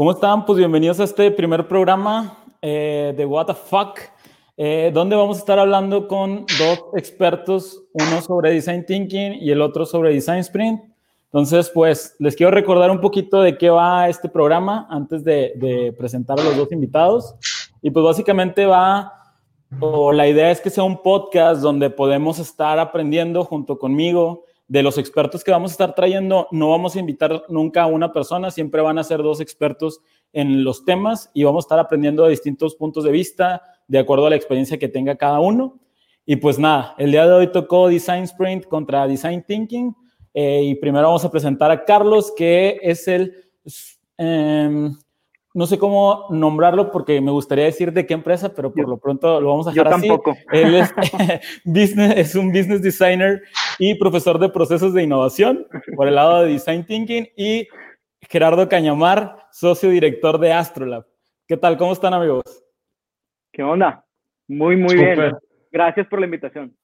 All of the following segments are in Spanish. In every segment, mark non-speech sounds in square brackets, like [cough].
¿Cómo están? Pues bienvenidos a este primer programa eh, de What the Fuck, eh, donde vamos a estar hablando con dos expertos, uno sobre Design Thinking y el otro sobre Design Sprint. Entonces, pues les quiero recordar un poquito de qué va este programa antes de, de presentar a los dos invitados. Y pues básicamente va, o la idea es que sea un podcast donde podemos estar aprendiendo junto conmigo de los expertos que vamos a estar trayendo, no vamos a invitar nunca a una persona, siempre van a ser dos expertos en los temas y vamos a estar aprendiendo de distintos puntos de vista, de acuerdo a la experiencia que tenga cada uno. Y pues nada, el día de hoy tocó Design Sprint contra Design Thinking. Eh, y primero vamos a presentar a Carlos, que es el eh, no sé cómo nombrarlo porque me gustaría decir de qué empresa, pero por lo pronto lo vamos a dejar yo tampoco. Él es, [laughs] business, es un business designer y profesor de procesos de innovación por el lado de Design Thinking y Gerardo Cañamar, socio director de Astrolab. ¿Qué tal? ¿Cómo están amigos? ¿Qué onda? Muy, muy bien. Gracias por la invitación.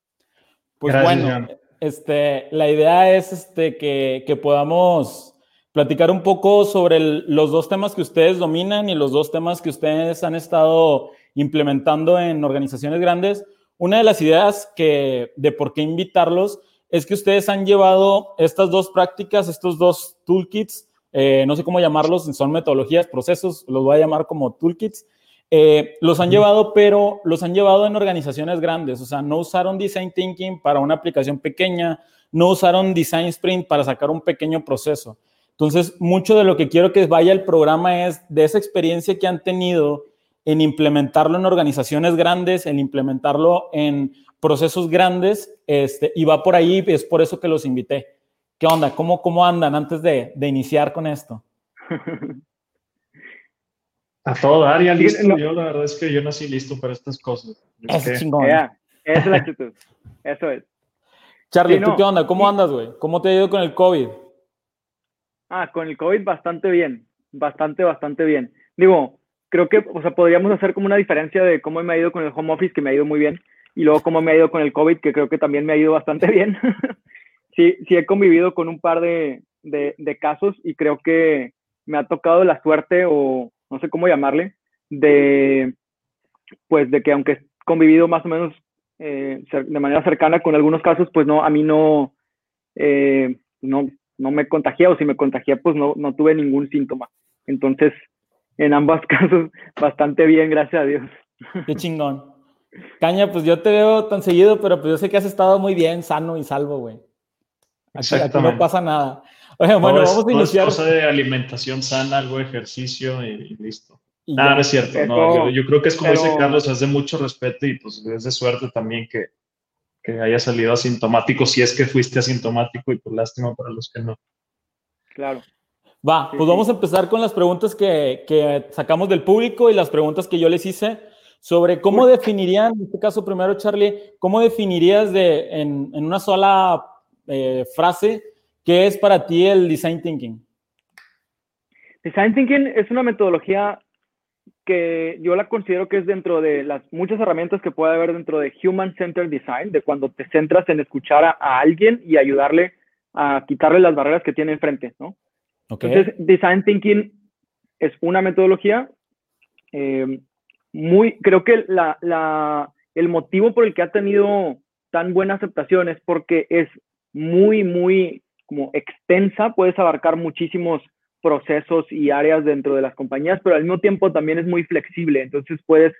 Pues bueno, este, la idea es este, que, que podamos platicar un poco sobre los dos temas que ustedes dominan y los dos temas que ustedes han estado implementando en organizaciones grandes. Una de las ideas que, de por qué invitarlos es que ustedes han llevado estas dos prácticas, estos dos toolkits, eh, no sé cómo llamarlos, son metodologías, procesos, los voy a llamar como toolkits, eh, los han llevado, pero los han llevado en organizaciones grandes, o sea, no usaron Design Thinking para una aplicación pequeña, no usaron Design Sprint para sacar un pequeño proceso. Entonces, mucho de lo que quiero que vaya el programa es de esa experiencia que han tenido en implementarlo en organizaciones grandes, en implementarlo en procesos grandes, este, y va por ahí, es por eso que los invité. ¿Qué onda? ¿Cómo, cómo andan antes de, de iniciar con esto? A todo dar, ya listo. Yo la verdad es que yo nací listo para estas cosas. Es chingón. esa es la actitud. Eso es. Charlie, ¿tú qué onda? ¿Cómo andas, güey? ¿Cómo te ha ido con el COVID? Ah, con el COVID bastante bien, bastante, bastante bien. Digo, creo que, o sea, podríamos hacer como una diferencia de cómo me ha ido con el home office, que me ha ido muy bien, y luego cómo me ha ido con el COVID, que creo que también me ha ido bastante [laughs] bien. sí, sí he convivido con un par de, de, casos y creo que me ha tocado la suerte, o no sé cómo llamarle, de, pues, de que aunque he convivido más o menos eh, de manera cercana con algunos casos, pues no, a mí no, eh, no, no me contagié o si me contagié, pues no, no tuve ningún síntoma. Entonces, en ambos [laughs] casos, bastante bien, gracias a Dios. Qué chingón. Caña, pues yo te veo tan seguido, pero pues yo sé que has estado muy bien, sano y salvo, güey. Aquí, no pasa nada. Oye, bueno, vamos a iniciar. Es cosa de alimentación sana, algo de ejercicio y, listo. Nada, no es cierto. no, yo, creo que es como dice Carlos, es de mucho respeto y pues es de suerte también que, que haya salido asintomático, si es que fuiste asintomático y por lástima para los que no. Claro. Va, pues vamos a empezar con las preguntas que, que, sacamos del público y las preguntas que yo les hice sobre cómo definirían, en este caso primero Charlie, cómo definirías de, en, en una sola eh, frase qué es para ti el design thinking. Design thinking es una metodología que yo la considero que es dentro de las muchas herramientas que puede haber dentro de Human Centered Design, de cuando te centras en escuchar a, alguien y ayudarle a quitarle las barreras que tiene enfrente, ¿no? Entonces, Design Thinking es una metodología eh, muy, creo que la, la, el motivo por el que ha tenido tan buena aceptación es porque es muy, muy como extensa, puedes abarcar muchísimos procesos y áreas dentro de las compañías, pero al mismo tiempo también es muy flexible, entonces puedes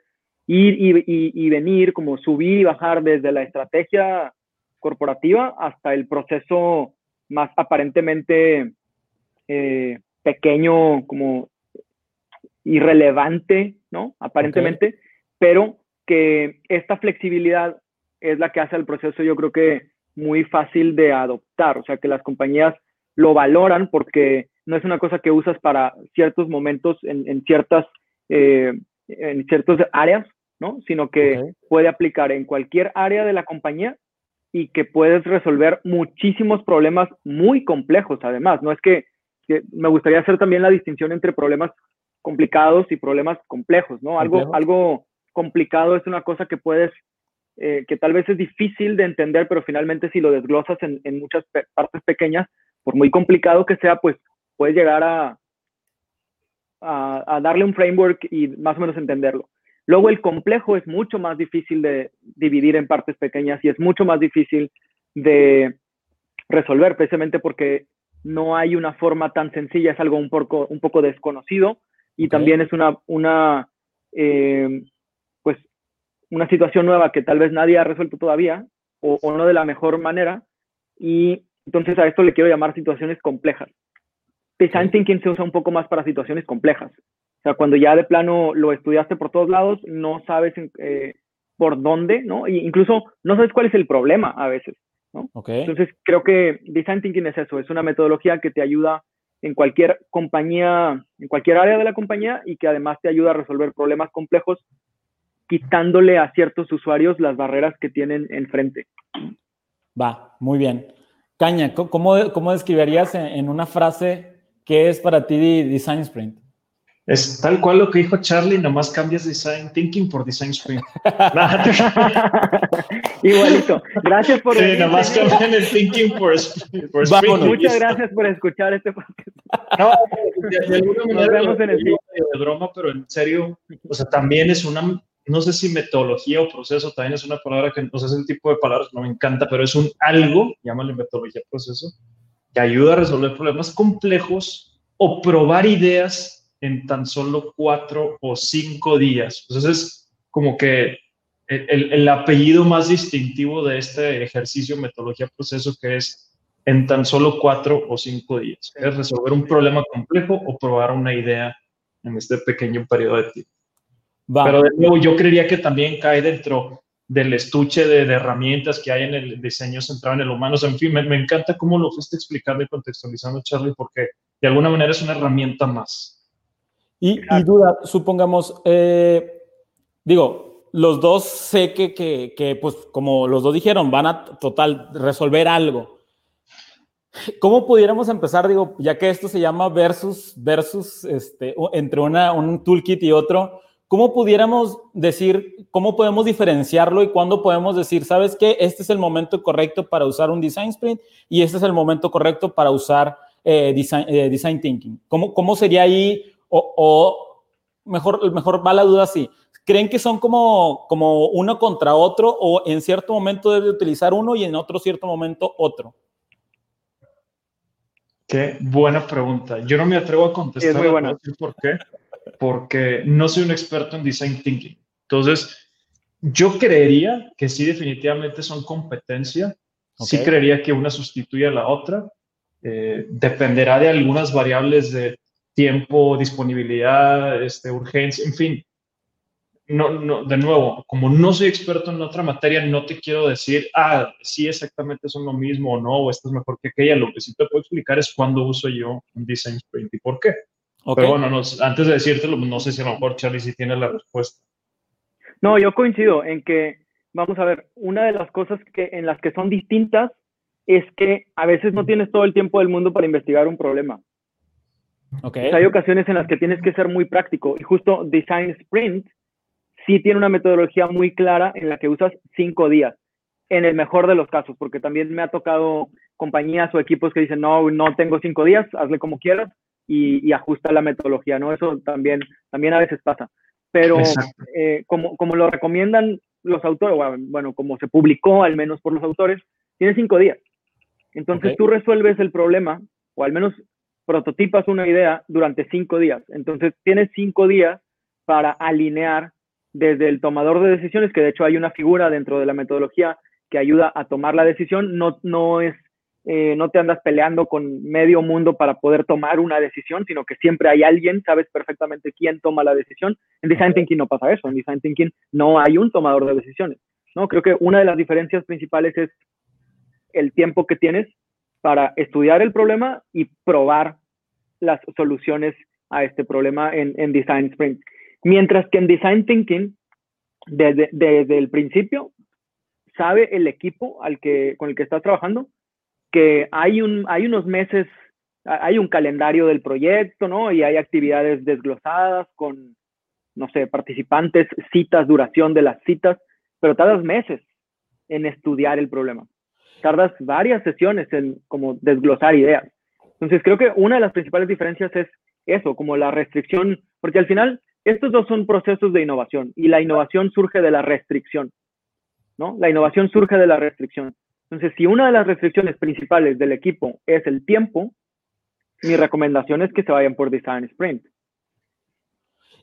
ir y, venir, como subir y bajar desde la estrategia corporativa hasta el proceso más aparentemente eh, pequeño, como irrelevante, ¿no? Aparentemente, pero que esta flexibilidad es la que hace el proceso, yo creo que muy fácil de adoptar, o sea, que las compañías lo valoran porque no es una cosa que usas para ciertos momentos en, ciertas, eh, en ciertas áreas, ¿no? Sino que puede aplicar en cualquier área de la compañía y que puedes resolver muchísimos problemas muy complejos, además. No es que, me gustaría hacer también la distinción entre problemas complicados y problemas complejos, ¿no? Algo, algo complicado es una cosa que puedes, eh, que tal vez es difícil de entender, pero finalmente si lo desglosas en, en muchas partes pequeñas, por muy complicado que sea, pues puedes llegar a, a, darle un framework y más o menos entenderlo. Luego el complejo es mucho más difícil de dividir en partes pequeñas y es mucho más difícil de resolver, precisamente porque no hay una forma tan sencilla, es algo un poco, un poco desconocido y también es una, una eh, pues, una situación nueva que tal vez nadie ha resuelto todavía o, o, no de la mejor manera. Y entonces a esto le quiero llamar situaciones complejas. Design thinking se usa un poco más para situaciones complejas. O sea, cuando ya de plano lo estudiaste por todos lados, no sabes eh, por dónde, ¿no? E incluso no sabes cuál es el problema a veces, ¿no? Entonces, creo que Design Thinking es eso, es una metodología que te ayuda en cualquier compañía, en cualquier área de la compañía y que además te ayuda a resolver problemas complejos quitándole a ciertos usuarios las barreras que tienen enfrente. Va, muy bien. Caña, ¿cómo, cómo describirías en una frase ¿Qué es para ti Design Sprint? Es tal cual lo que dijo Charlie, nomás cambias Design Thinking por Design Sprint. [laughs] Igualito. Gracias por... Sí, nomás cambian el Thinking por, Sprint. Muchas gracias por escuchar este podcast. No, de, alguna manera Nos vemos en el de broma, pero en serio, o sea, también es una, no sé si metodología o proceso, también es una palabra que, no sé, es el tipo de palabras que no me encanta, pero es un algo, llámale metodología proceso, que ayuda a resolver problemas complejos o probar ideas en tan solo cuatro o cinco días. Entonces es como que el, el, apellido más distintivo de este ejercicio, metodología, proceso, que es en tan solo cuatro o cinco días. Es resolver un problema complejo o probar una idea en este pequeño periodo de tiempo. Pero de nuevo, yo creería que también cae dentro del estuche de, herramientas que hay en el diseño centrado en el humano. en fin, me, encanta cómo lo fuiste explicando y contextualizando, Charlie, porque de alguna manera es una herramienta más. Y, duda, supongamos, eh, digo, los dos sé que, que, pues, como los dos dijeron, van a total resolver algo. ¿Cómo pudiéramos empezar, digo, ya que esto se llama versus, versus, este, entre una, un toolkit y otro, ¿Cómo pudiéramos decir, cómo podemos diferenciarlo y cuándo podemos decir, sabes qué, este es el momento correcto para usar un design sprint y este es el momento correcto para usar eh, eh, design, thinking? ¿Cómo, ¿Cómo sería ahí? O, mejor, mejor va la duda así. ¿Creen que son como, como uno contra otro o en cierto momento debe utilizar uno y en otro cierto momento otro? Qué buena pregunta. Yo no me atrevo a contestar. Es muy buena. ¿Por qué? Porque no soy un experto en design thinking. Entonces, yo creería que sí, definitivamente son competencia. Sí creería que una sustituye a la otra. Eh, dependerá de algunas variables de tiempo, disponibilidad, este, urgencia, en fin. No, no, de nuevo, como no soy experto en otra materia, no te quiero decir, ah, sí, exactamente son lo mismo o no, o esto es mejor que aquella. Lo que sí te puedo explicar es cuándo uso yo un design sprint y por qué. Pero bueno, antes de decírtelo, no sé si a lo mejor Charlie sí tiene la respuesta. No, yo coincido en que, vamos a ver, una de las cosas que, en las que son distintas es que a veces no tienes todo el tiempo del mundo para investigar un problema. Okay. hay ocasiones en las que tienes que ser muy práctico y justo Design Sprint sí tiene una metodología muy clara en la que usas cinco días, en el mejor de los casos, porque también me ha tocado compañías o equipos que dicen, no, no tengo cinco días, hazle como quieras, y, ajusta la metodología, ¿no? Eso también, también a veces pasa. Pero eh, como, como lo recomiendan los autores, bueno, como se publicó al menos por los autores, tiene cinco días. Entonces tú resuelves el problema, o al menos prototipas una idea durante cinco días. Entonces tienes cinco días para alinear desde el tomador de decisiones, que de hecho hay una figura dentro de la metodología que ayuda a tomar la decisión, no, no es eh, no te andas peleando con medio mundo para poder tomar una decisión, sino que siempre hay alguien, sabes perfectamente quién toma la decisión. En Design Thinking no pasa eso, en Design Thinking no hay un tomador de decisiones. ¿no? Creo que una de las diferencias principales es el tiempo que tienes para estudiar el problema y probar las soluciones a este problema en, Design Sprint. Mientras que en Design Thinking, desde, desde el principio, sabe el equipo al que, con el que estás trabajando que hay, hay unos meses, hay un calendario del proyecto, ¿no? Y hay actividades desglosadas con, no sé, participantes, citas, duración de las citas, pero tardas meses en estudiar el problema. Tardas varias sesiones en como desglosar ideas. Entonces creo que una de las principales diferencias es eso, como la restricción, porque al final estos dos son procesos de innovación y la innovación surge de la restricción, ¿no? La innovación surge de la restricción. Entonces, si una de las restricciones principales del equipo es el tiempo, mi recomendación es que se vayan por Design Sprint.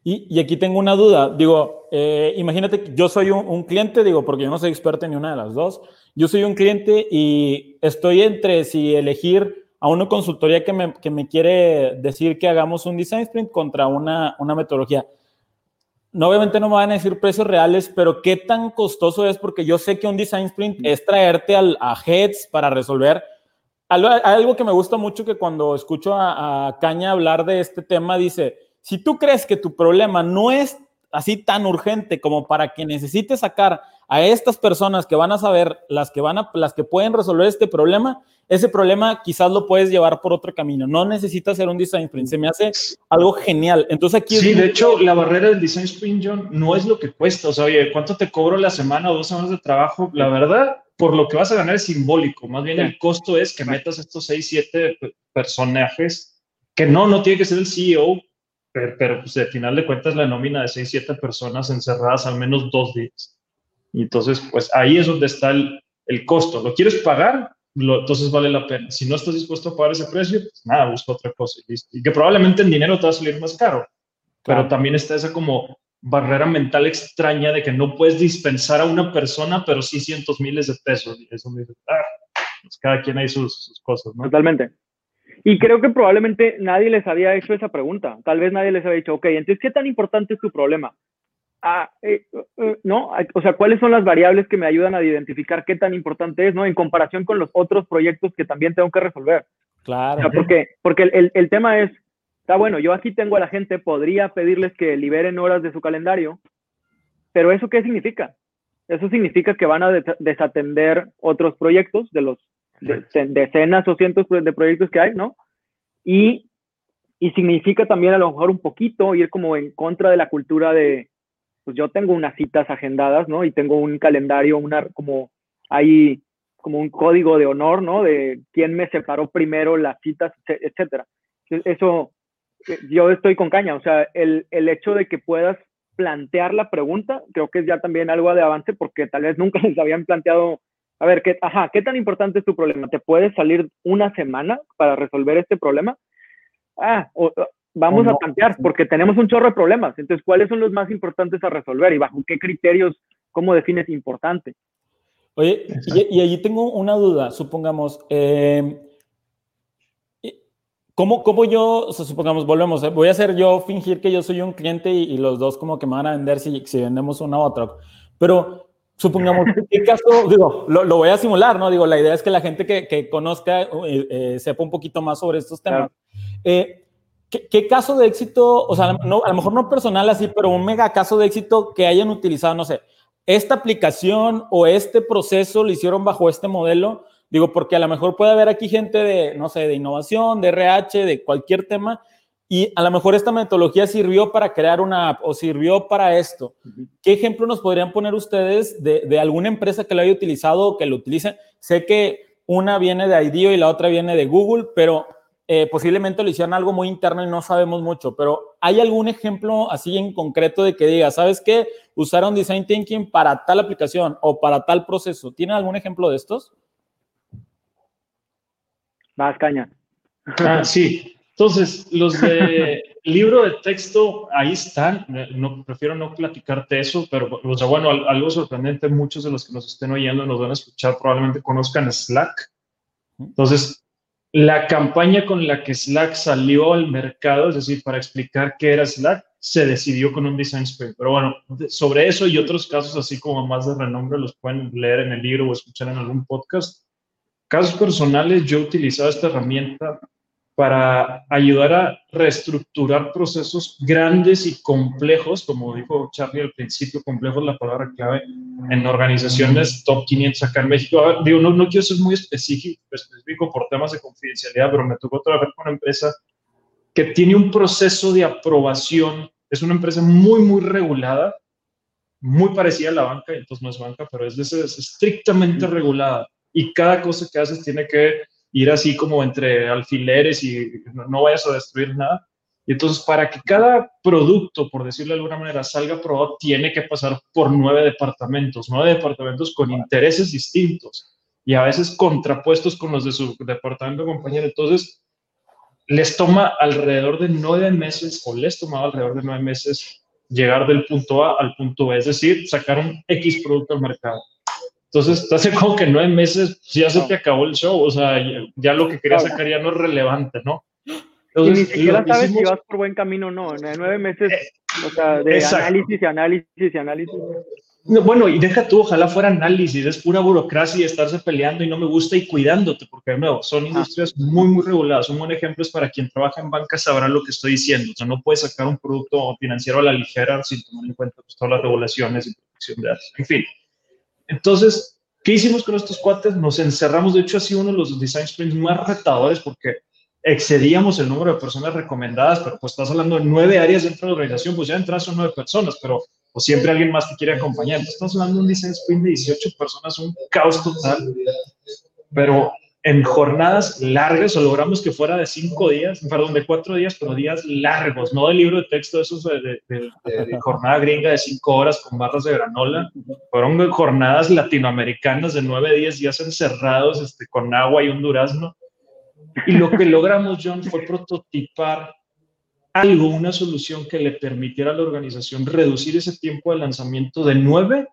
Y, aquí tengo una duda. Digo, eh, imagínate que yo soy un, cliente, digo, porque yo no soy experto en ni una de las dos. Yo soy un cliente y estoy entre si elegir a una consultoría que me, que me quiere decir que hagamos un design sprint contra una, una metodología. No, obviamente no me van a decir precios reales, pero qué tan costoso es, porque yo sé que un design sprint es traerte al, a heads para resolver. Algo, algo que me gusta mucho que cuando escucho a, a Caña hablar de este tema, dice, si tú crees que tu problema no es así tan urgente como para que necesites sacar a estas personas que van a saber, las que van a, las que pueden resolver este problema, ese problema quizás lo puedes llevar por otro camino. No necesitas hacer un design sprint. Se me hace algo genial. Entonces aquí. Sí, de hecho, la barrera del design sprint, John, no es lo que cuesta. O sea, oye, ¿cuánto te cobro la semana o dos semanas de trabajo? La verdad, por lo que vas a ganar es simbólico. Más bien el costo es que metas estos seis, siete personajes que no, no tiene que ser el CEO, pero, pues, al final de cuentas la nómina de 6, 7 personas encerradas al menos dos días. Y entonces, pues ahí es donde está el, el costo. ¿Lo quieres pagar? Lo, entonces vale la pena. Si no estás dispuesto a pagar ese precio, pues nada, busca otra cosa y listo. Y que probablemente en dinero te va a salir más caro. Pero también está esa como barrera mental extraña de que no puedes dispensar a una persona, pero sí cientos miles de pesos. Y eso me dice, ah, pues cada quien hay sus, sus cosas, ¿no? Totalmente. Y creo que probablemente nadie les había hecho esa pregunta. Tal vez nadie les había dicho, ok, entonces, ¿qué tan importante es tu problema? Ah, eh, eh, ¿no? O sea, ¿cuáles son las variables que me ayudan a identificar qué tan importante es, ¿no? En comparación con los otros proyectos que también tengo que resolver. Claro. porque porque el, el, tema es, está bueno, yo aquí tengo a la gente, podría pedirles que liberen horas de su calendario, pero ¿eso qué significa? Eso significa que van a desatender otros proyectos de los decenas o cientos de proyectos que hay, ¿no? Y, y significa también a lo mejor un poquito ir como en contra de la cultura de, pues yo tengo unas citas agendadas, ¿no? Y tengo un calendario, una, como hay como un código de honor, ¿no? De quién me separó primero las citas, etcétera. Eso, eh, yo estoy con caña, o sea, el, el hecho de que puedas plantear la pregunta, creo que es ya también algo de avance porque tal vez nunca [laughs] les habían planteado a ver, ¿qué, ajá, ¿qué tan importante es tu problema? ¿Te puedes salir una semana para resolver este problema? Ah, vamos a plantear, porque tenemos un chorro de problemas. Entonces, ¿cuáles son los más importantes a resolver y bajo qué criterios, cómo defines importante? Oye, y, allí tengo una duda, supongamos, em, ¿cómo, ¿cómo, yo, supongamos, volvemos, eh, voy a hacer yo fingir que yo soy un cliente y, los dos como que me van a vender si, si vendemos una u otra, pero Supongamos, [laughs] ¿qué caso? Digo, lo, voy a simular, ¿no? Digo, la idea es que la gente que, que conozca, eh, eh, sepa un poquito más sobre estos temas. Eh, ¿qué, caso de éxito, o sea, no, a lo mejor no personal así, pero un mega caso de éxito que hayan utilizado, no sé, esta aplicación o este proceso lo hicieron bajo este modelo? Digo, porque a lo mejor puede haber aquí gente de, no sé, de innovación, de RH, de cualquier tema, y a lo mejor esta metodología sirvió para crear una app o sirvió para esto. ¿Qué ejemplo nos podrían poner ustedes de, alguna empresa que lo haya utilizado o que lo utilice? Sé que una viene de IDEO y la otra viene de Google, pero eh, posiblemente lo hicieron algo muy interno y no sabemos mucho. Pero ¿hay algún ejemplo así en concreto de que diga, ¿sabes qué? Usaron Design Thinking para tal aplicación o para tal proceso. ¿Tienen algún ejemplo de estos? Más caña. Ah, sí, entonces, los de [laughs] libro de texto, ahí están. No, prefiero no platicarte eso, pero o sea, bueno, algo sorprendente, muchos de los que nos estén oyendo nos van a escuchar, probablemente conozcan Slack. Entonces, la campaña con la que Slack salió al mercado, es decir, para explicar qué era Slack, se decidió con un design sprint. Pero bueno, sobre eso y otros casos así como más de renombre los pueden leer en el libro o escuchar en algún podcast. Casos personales, yo he utilizado esta herramienta para ayudar a reestructurar procesos grandes y complejos, como dijo Charlie al principio, complejo es la palabra clave, en organizaciones top 500 acá en México. digo, no, no quiero ser muy específico, específico por temas de confidencialidad, pero me tocó trabajar con una empresa que tiene un proceso de aprobación, es una empresa muy, muy regulada, muy parecida a la banca, entonces no es banca, pero es, es estrictamente regulada y cada cosa que haces tiene que ir así como entre alfileres y no, vayas a destruir nada. Y entonces, para que cada producto, por decirlo de alguna manera, salga probado, tiene que pasar por nueve departamentos, nueve departamentos con intereses distintos y a veces contrapuestos con los de su departamento compañero. Entonces, les toma alrededor de nueve meses o les tomaba alrededor de nueve meses llegar del punto A al punto B, es decir, sacar un X producto al mercado. Entonces, hace como que nueve meses pues, ya se te acabó el show, o sea, ya, lo que querías sacar ya no es relevante, ¿no? Entonces, y ni siquiera sabes si vas por buen camino o no, en nueve meses, o sea, de análisis y análisis y análisis. Bueno, y deja tú, ojalá fuera análisis, es pura burocracia y estarse peleando y no me gusta y cuidándote, porque de nuevo, son industrias muy, muy reguladas. Un buen ejemplo es para quien trabaja en banca sabrá lo que estoy diciendo. O sea, no puedes sacar un producto financiero a la ligera sin tomar en cuenta pues, todas las regulaciones y protección de datos. En fin, entonces, ¿qué hicimos con estos cuates? Nos encerramos, de hecho, ha sido uno de los design sprints más retadores porque excedíamos el número de personas recomendadas, pero pues estás hablando de nueve áreas dentro de la organización, pues ya entras son nueve personas, pero o siempre alguien más te quiere acompañar. Entonces, estamos hablando de un design sprint de 18 personas, un caos total, pero en jornadas largas, o logramos que fuera de cinco días, perdón, de cuatro días, pero días largos, no de libro de texto, esos de, de, jornada gringa de cinco horas con barras de granola, fueron jornadas latinoamericanas de nueve, diez días encerrados este, con agua y un durazno. Y lo que logramos, John, fue prototipar algo, una solución que le permitiera a la organización reducir ese tiempo de lanzamiento de nueve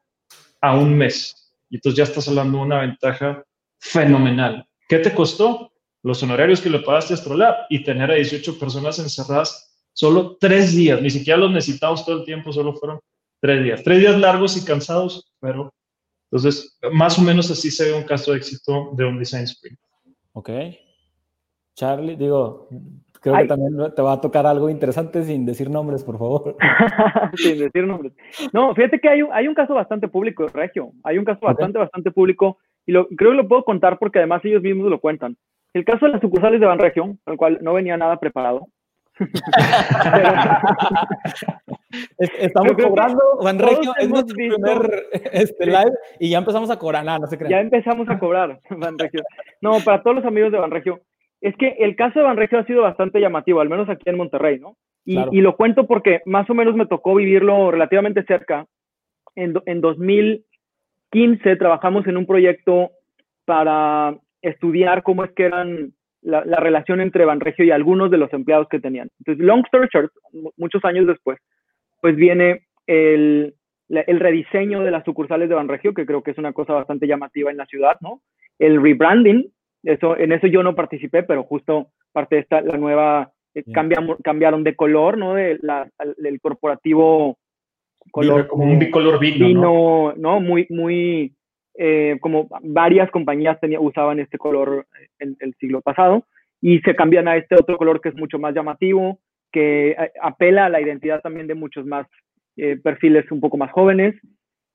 a un mes. Y entonces ya estás hablando de una ventaja fenomenal. ¿Qué te costó? Los honorarios que le pagaste a Astrolab y tener a 18 personas encerradas solo tres días. Ni siquiera los necesitamos todo el tiempo, solo fueron tres días. Tres días largos y cansados, pero entonces más o menos así se ve un caso de éxito de un design sprint. Ok. Charlie, digo, creo que también te va a tocar algo interesante sin decir nombres, por favor. [laughs] sin decir nombres. No, fíjate que hay un, hay un caso bastante público, Regio. Hay un caso bastante, bastante público y lo, creo que lo puedo contar porque además ellos mismos lo cuentan. El caso de las sucursales de Banregio, al cual no venía nada preparado. [laughs] Estamos cobrando, Banregio, es nuestro primer este, live y ya empezamos a cobrar, nada, no se crean. Ya empezamos a cobrar, Banregio. No, para todos los amigos de Banregio, es que el caso de Banregio ha sido bastante llamativo, al menos aquí en Monterrey, ¿no? Y, y lo cuento porque más o menos me tocó vivirlo relativamente cerca. En, en 2000, 15 trabajamos en un proyecto para estudiar cómo es que eran la, relación entre Banregio y algunos de los empleados que tenían. Entonces, long story short, muchos años después, pues viene el, el rediseño de las sucursales de Banregio, que creo que es una cosa bastante llamativa en la ciudad, ¿no? El rebranding, eso, en eso yo no participé, pero justo parte de esta, la nueva, eh, cambiaron de color, ¿no? De la, el corporativo color como un bicolor vino, ¿no? Muy, muy, eh, como varias compañías usaban este color en el siglo pasado y se cambian a este otro color que es mucho más llamativo, que eh, apela a la identidad también de muchos más eh, perfiles un poco más jóvenes.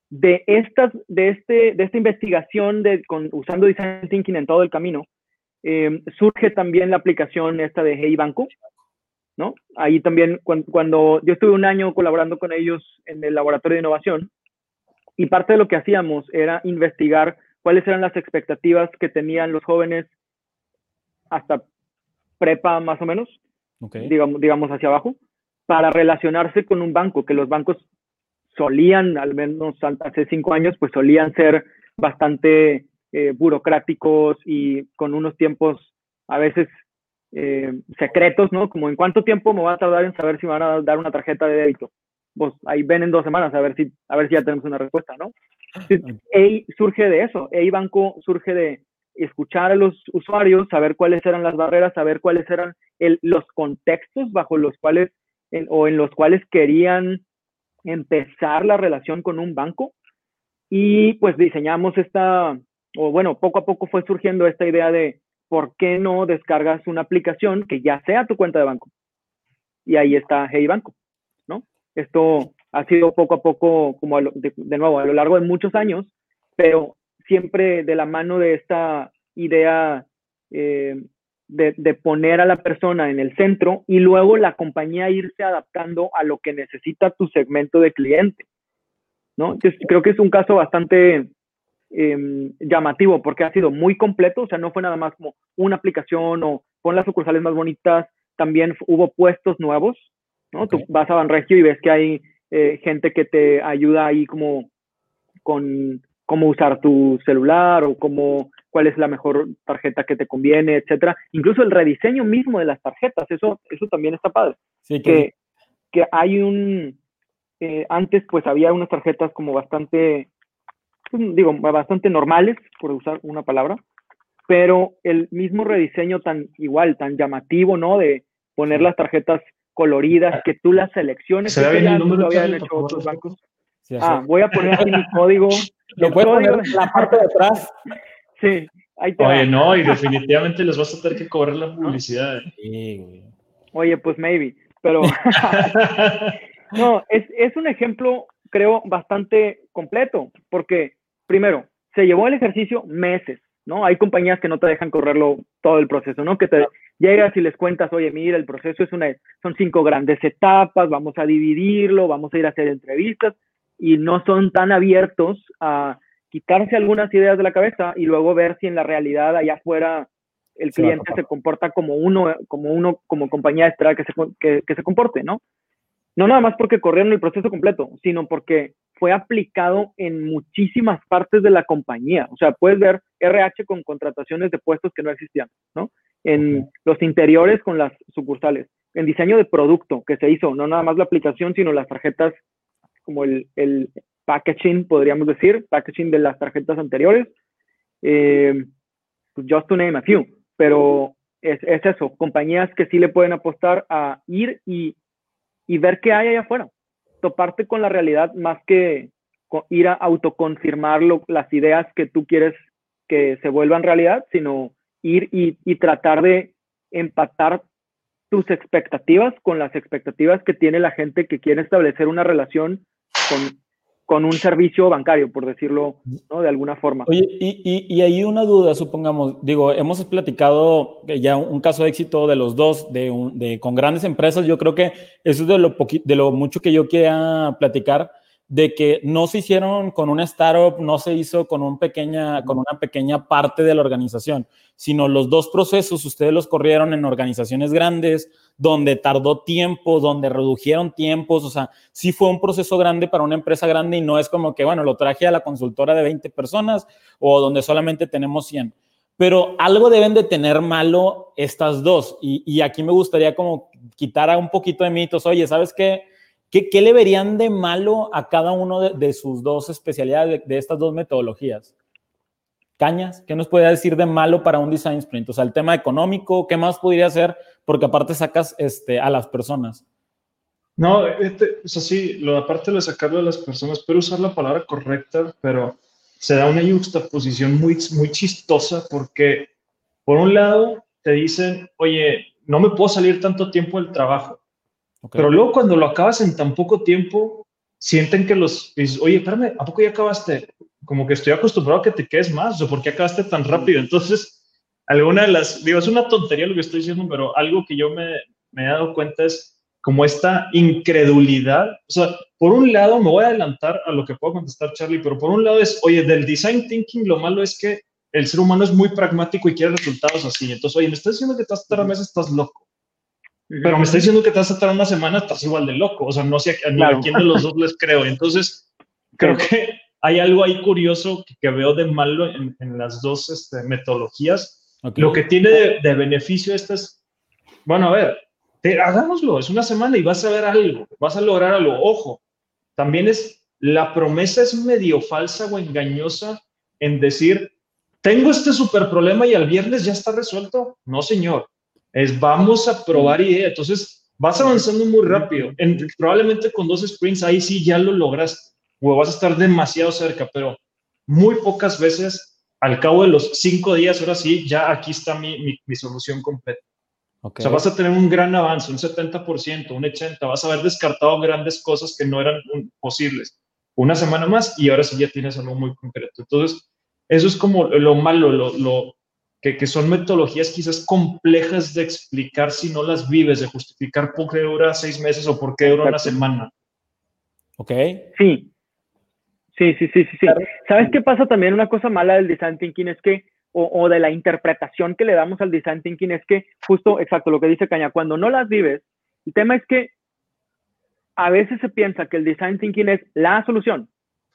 De, estas, de, este, de esta investigación de, con, usando Design Thinking en todo el camino, surge también la aplicación esta de Hey Banco, ¿no? Ahí también, cuando, yo estuve un año colaborando con ellos en el laboratorio de innovación, y parte de lo que hacíamos era investigar cuáles eran las expectativas que tenían los jóvenes hasta prepa más o menos, digamos, digamos hacia abajo, para relacionarse con un banco, que los bancos solían, al menos hace cinco años, pues solían ser bastante eh, burocráticos y con unos tiempos a veces eh, secretos, ¿no? Como en cuánto tiempo me va a tardar en saber si me van a dar una tarjeta de débito. Pues ahí ven en dos semanas a ver si, a ver si ya tenemos una respuesta, ¿no? EI surge de eso. EI Banco surge de escuchar a los usuarios, saber cuáles eran las barreras, saber cuáles eran los contextos bajo los cuales o en los cuales querían empezar la relación con un banco. Y pues diseñamos esta, o bueno, poco a poco fue surgiendo esta idea de ¿por qué no descargas una aplicación que ya sea tu cuenta de banco? Y ahí está Hey Banco, ¿no? Esto ha sido poco a poco, como de, nuevo, a lo largo de muchos años, pero siempre de la mano de esta idea eh, de, poner a la persona en el centro y luego la compañía irse adaptando a lo que necesita tu segmento de cliente, ¿no? Creo que es un caso bastante em, llamativo porque ha sido muy completo, o sea, no fue nada más como una aplicación o pon las sucursales más bonitas, también hubo puestos nuevos, ¿no? Tú vas a Banregio y ves que hay eh, gente que te ayuda ahí como con cómo usar tu celular o cómo cuál es la mejor tarjeta que te conviene, etcétera. Incluso el rediseño mismo de las tarjetas, eso, eso también está padre. Sí, que, que hay un, eh, antes pues había unas tarjetas como bastante, digo, bastante normales, por usar una palabra, pero el mismo rediseño tan igual, tan llamativo, ¿no? De poner las tarjetas coloridas, que tú las selecciones. ¿Se que ya lo habían hecho otros bancos. ah, voy a poner aquí mi [laughs] código. Lo puedo poner en la parte de atrás. Sí, ahí te Oye, no, y definitivamente les vas a tener que cobrar la publicidad. Oye, pues maybe, pero [laughs] [laughs] no, es, es un ejemplo, creo, bastante completo, porque primero, se llevó el ejercicio meses, ¿no? Hay compañías que no te dejan correrlo todo el proceso, ¿no? Que te llegas y les cuentas, oye, mira, el proceso es una, son cinco grandes etapas, vamos a dividirlo, vamos a ir a hacer entrevistas, y no son tan abiertos a quitarse algunas ideas de la cabeza y luego ver si en la realidad allá afuera el cliente se comporta como uno, como uno, como compañía espera que se, que, que se comporte, ¿no? No nada más porque corrieron el proceso completo, sino porque fue aplicado en muchísimas partes de la compañía. O sea, puedes ver RH con contrataciones de puestos que no existían, ¿no? En los interiores con las sucursales, en diseño de producto que se hizo, no nada más la aplicación, sino las tarjetas como el, el packaging, podríamos decir, packaging de las tarjetas anteriores. Eh, pues, just to name a few, pero es, es, eso, compañías que sí le pueden apostar a ir y, y ver qué hay allá afuera, toparte con la realidad más que ir a autoconfirmar las ideas que tú quieres que se vuelvan realidad, sino ir y, y tratar de empatar tus expectativas con las expectativas que tiene la gente que quiere establecer una relación con, con un servicio bancario, por decirlo ¿no? de alguna forma. Oye, y, y, hay una duda, supongamos, digo, hemos platicado ya un, caso de éxito de los dos, de, de, con grandes empresas, yo creo que eso es de lo, de lo mucho que yo quería platicar, de que no se hicieron con una startup, no se hizo con, un pequeña, con una pequeña parte de la organización, sino los dos procesos ustedes los corrieron en organizaciones grandes, donde tardó tiempo, donde redujeron tiempos, o sea, sí fue un proceso grande para una empresa grande y no es como que, bueno, lo traje a la consultora de 20 personas o donde solamente tenemos 100. Pero algo deben de tener malo estas dos. Y, y aquí me gustaría como quitar un poquito de mitos. Oye, ¿sabes qué? ¿Qué, le verían de malo a cada uno de, sus dos especialidades, de, estas dos metodologías? Cañas, ¿qué nos puede decir de malo para un design sprint? O sea, el tema económico, ¿qué más podría ser? Porque aparte sacas este, a las personas. No, este, sí, lo aparte de sacarlo a las personas, pero usar la palabra correcta, pero se da una juxtaposición muy, muy chistosa porque, por un lado, te dicen, oye, no me puedo salir tanto tiempo del trabajo. Pero luego cuando lo acabas en tan poco tiempo, sienten que los, oye, espérame, ¿a poco ya acabaste? Como que estoy acostumbrado a que te quedes más, o ¿por qué acabaste tan rápido? Entonces, alguna de las, digo, es una tontería lo que estoy diciendo, pero algo que yo me, me he dado cuenta es como esta incredulidad. O sea, por un lado, me voy a adelantar a lo que puedo contestar Charlie, pero por un lado es, oye, del design thinking lo malo es que el ser humano es muy pragmático y quiere resultados así. Entonces, oye, me estás diciendo que vas a meses, estás loco. Pero me está diciendo que te vas a estar una semana, estás igual de loco. O sea, no sé a, quién de los dos les creo. Entonces, [laughs] creo que hay algo ahí curioso que, veo de malo en, las dos este, metodologías. Lo que tiene de, beneficio esta es, bueno, a ver, te, hagámoslo, es una semana y vas a ver algo, vas a lograr algo. Ojo, también es, la promesa es medio falsa o engañosa en decir, tengo este super problema y al viernes ya está resuelto. No, señor es vamos a probar idea. Entonces, vas avanzando muy rápido. probablemente con dos sprints ahí sí ya lo logras o vas a estar demasiado cerca, pero muy pocas veces al cabo de los cinco días, ahora sí, ya aquí está mi, mi, solución completa. O sea, vas a tener un gran avance, un 70%, un 80%, vas a haber descartado grandes cosas que no eran posibles. Una semana más y ahora sí ya tienes algo muy concreto. Entonces, eso es como lo malo, lo, lo, que, son metodologías quizás complejas de explicar si no las vives, de justificar por qué dura seis meses o por qué dura una semana. Ok. Sí. Sí, sí, sí, sí, sí. ¿Sabes qué pasa también? Una cosa mala del design thinking es que, o, o, de la interpretación que le damos al design thinking es que, justo, exacto, lo que dice Caña, cuando no las vives, el tema es que a veces se piensa que el design thinking es la solución.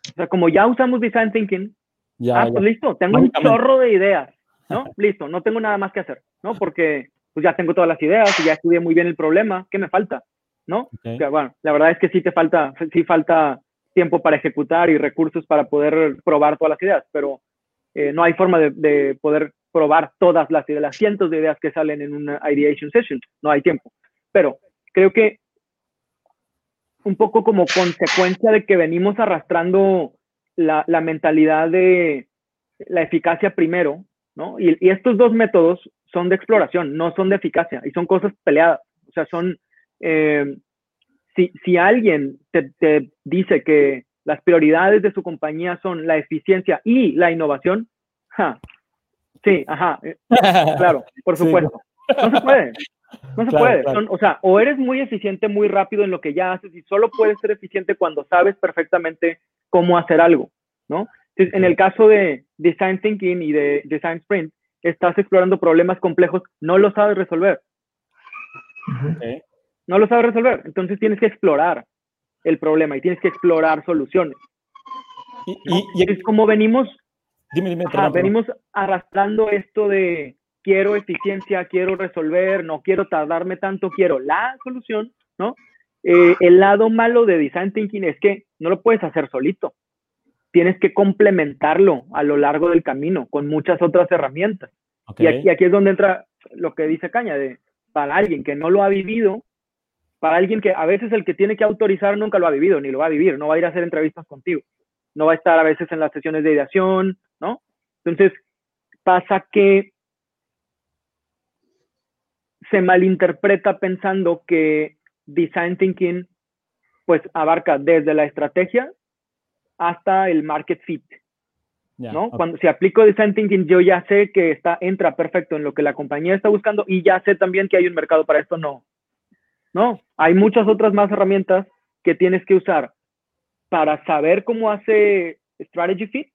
O sea, como ya usamos design thinking, ya, ah, pues listo, tengo un chorro de ideas, ¿no? listo, no tengo nada más que hacer, ¿no? Porque pues ya tengo todas las ideas y ya estudié muy bien el problema, ¿qué me falta? ¿No? bueno, la verdad es que sí te falta, sí falta tiempo para ejecutar y recursos para poder probar todas las ideas, pero eh, no hay forma de, poder probar todas las ideas, las cientos de ideas que salen en una ideation session, no hay tiempo. Pero creo que un poco como consecuencia de que venimos arrastrando la, mentalidad de la eficacia primero, ¿no? Y, estos dos métodos son de exploración, no son de eficacia, y son cosas peleadas. O sea, son, eh, si, alguien te, dice que las prioridades de su compañía son la eficiencia y la innovación, sí, ajá, eh, [laughs] claro, por supuesto. No se puede. No se puede. o sea, o eres muy eficiente muy rápido en lo que ya haces y solo puedes ser eficiente cuando sabes perfectamente cómo hacer algo, ¿no? En el caso de Design Thinking y de Design Sprint, estás explorando problemas complejos, no lo sabes resolver no lo sabes resolver. Entonces tienes que explorar el problema y tienes que explorar soluciones. Y, es como venimos, dime, dime, venimos arrastrando esto de quiero eficiencia, quiero resolver, no quiero tardarme tanto, quiero la solución, ¿no? Eh, el lado malo de design thinking es que no lo puedes hacer solito. Tienes que complementarlo a lo largo del camino con muchas otras herramientas. Y aquí, aquí es donde entra lo que dice Caña, de para alguien que no lo ha vivido, para alguien que a veces el que tiene que autorizar nunca lo ha vivido, ni lo va a vivir, no va a ir a hacer entrevistas contigo, no va a estar a veces en las sesiones de ideación, ¿no? Entonces, pasa que se malinterpreta pensando que design thinking pues abarca desde la estrategia hasta el market fit. ¿no? Cuando si aplico design thinking, yo ya sé que está, entra perfecto en lo que la compañía está buscando y ya sé también que hay un mercado para esto. No, no, hay muchas otras más herramientas que tienes que usar para saber cómo hace Strategy Fit,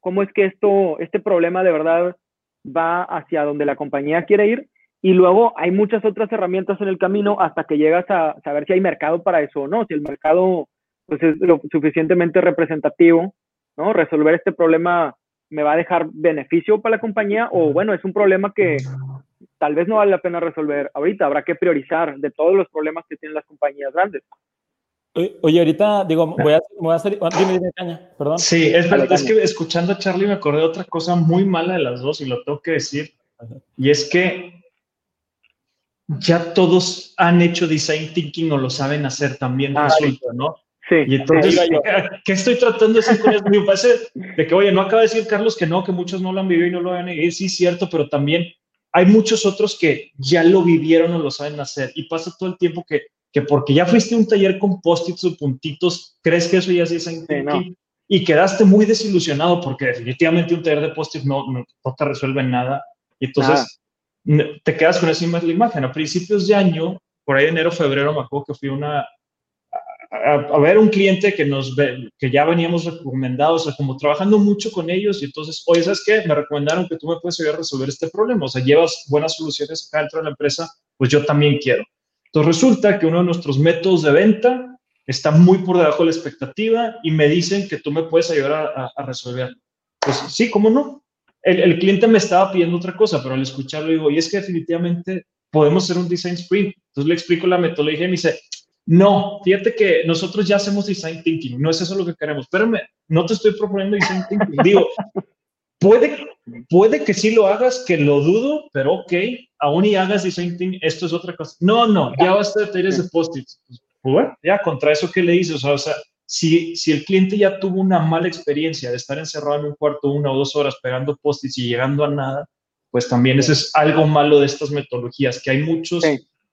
cómo es que esto, este problema de verdad va hacia donde la compañía quiere ir. Y luego hay muchas otras herramientas en el camino hasta que llegas a saber si hay mercado para eso o no, si el mercado pues, es lo suficientemente representativo, ¿no? Resolver este problema me va a dejar beneficio para la compañía o bueno, es un problema que tal vez no vale la pena resolver ahorita, habrá que priorizar de todos los problemas que tienen las compañías grandes. Oye, ahorita digo, voy a, voy a salir. Ah, dime, dime, Caña, perdón. Sí, es verdad, es que escuchando a Charlie me acordé de otra cosa muy mala de las dos y lo tengo que decir. Y es que ya todos han hecho design thinking o lo saben hacer también, ah, ¿no? Sí. Y entonces, [laughs] ¿qué estoy tratando de decir con eso? Parece de que, oye, no acaba de decir Carlos que no, que muchos no lo han vivido y no lo van a. Sí, cierto, pero también hay muchos otros que ya lo vivieron o lo saben hacer y pasa todo el tiempo que, que porque ya fuiste a un taller con post-its o puntitos, crees que eso ya es sí, y quedaste muy desilusionado porque definitivamente un taller de post-its no, no, te resuelve nada y entonces te quedas con esa imagen. A principios de año, por ahí enero, febrero, me acuerdo que fui una, a, ver un cliente que nos ve, que ya veníamos recomendados, o sea, como trabajando mucho con ellos y entonces, oye, ¿sabes qué? Me recomendaron que tú me puedes ayudar a resolver este problema, o sea, llevas buenas soluciones acá dentro de la empresa, pues yo también quiero. Entonces resulta que uno de nuestros métodos de venta está muy por debajo de la expectativa y me dicen que tú me puedes ayudar a, resolver. Pues sí, ¿cómo no? El, el, cliente me estaba pidiendo otra cosa, pero al escucharlo digo, y es que definitivamente podemos hacer un design sprint. Entonces le explico la metodología y me dice, no, fíjate que nosotros ya hacemos design thinking, no es eso lo que queremos. Pero no te estoy proponiendo design thinking. Digo, puede, puede que sí lo hagas, que lo dudo, pero ok, aún y hagas design thinking, esto es otra cosa. No, no, ya basta de talleres de post-its. Pues, bueno, ya contra eso que le dices, o sea, si, si el cliente ya tuvo una mala experiencia de estar encerrado en un cuarto una o dos horas pegando post-its y llegando a nada, pues también eso es algo malo de estas metodologías, que hay muchos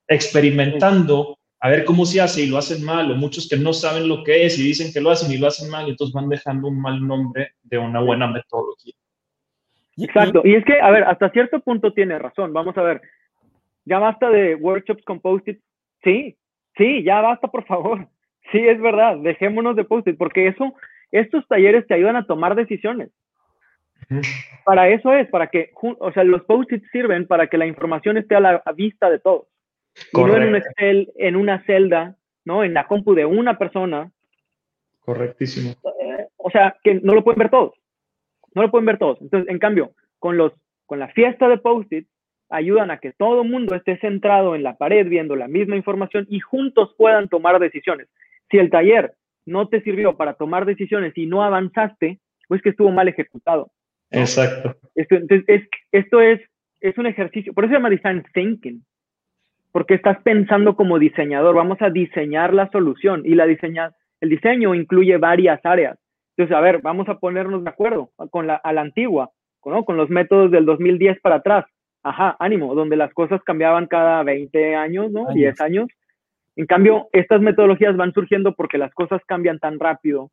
experimentando a ver cómo se hace y lo hacen mal, o muchos que no saben lo que es y dicen que lo hacen y lo hacen mal, y entonces van dejando un mal nombre de una buena metodología. Exacto, y es que, a ver, hasta cierto punto tiene razón, vamos a ver, ya basta de workshops con post-it, sí, sí, ya basta, por favor, [laughs] sí, es verdad, dejémonos de post-it, porque eso, estos talleres te ayudan a tomar decisiones. Para eso es, para que, o sea, los post-its sirven para que la información esté a la vista de todos. Y no en un Excel, en una celda, ¿no? En la compu de una persona. Correctísimo. Eh, o sea, que no lo pueden ver todos. No lo pueden ver todos. Entonces, en cambio, con, los, con la fiesta de post-its, ayudan a que todo el mundo esté centrado en la pared viendo la misma información y juntos puedan tomar decisiones. Si el taller no te sirvió para tomar decisiones y no avanzaste, pues que estuvo mal ejecutado. Exacto. Esto, es, esto es, es un ejercicio, por eso se llama design thinking, porque estás pensando como diseñador, vamos a diseñar la solución y la diseña, el diseño incluye varias áreas. Entonces, a ver, vamos a ponernos de acuerdo con la, a la antigua, ¿no? con los métodos del 2010 para atrás. Ajá, ánimo, donde las cosas cambiaban cada 20 años, ¿no? 10 años. En cambio, estas metodologías van surgiendo porque las cosas cambian tan rápido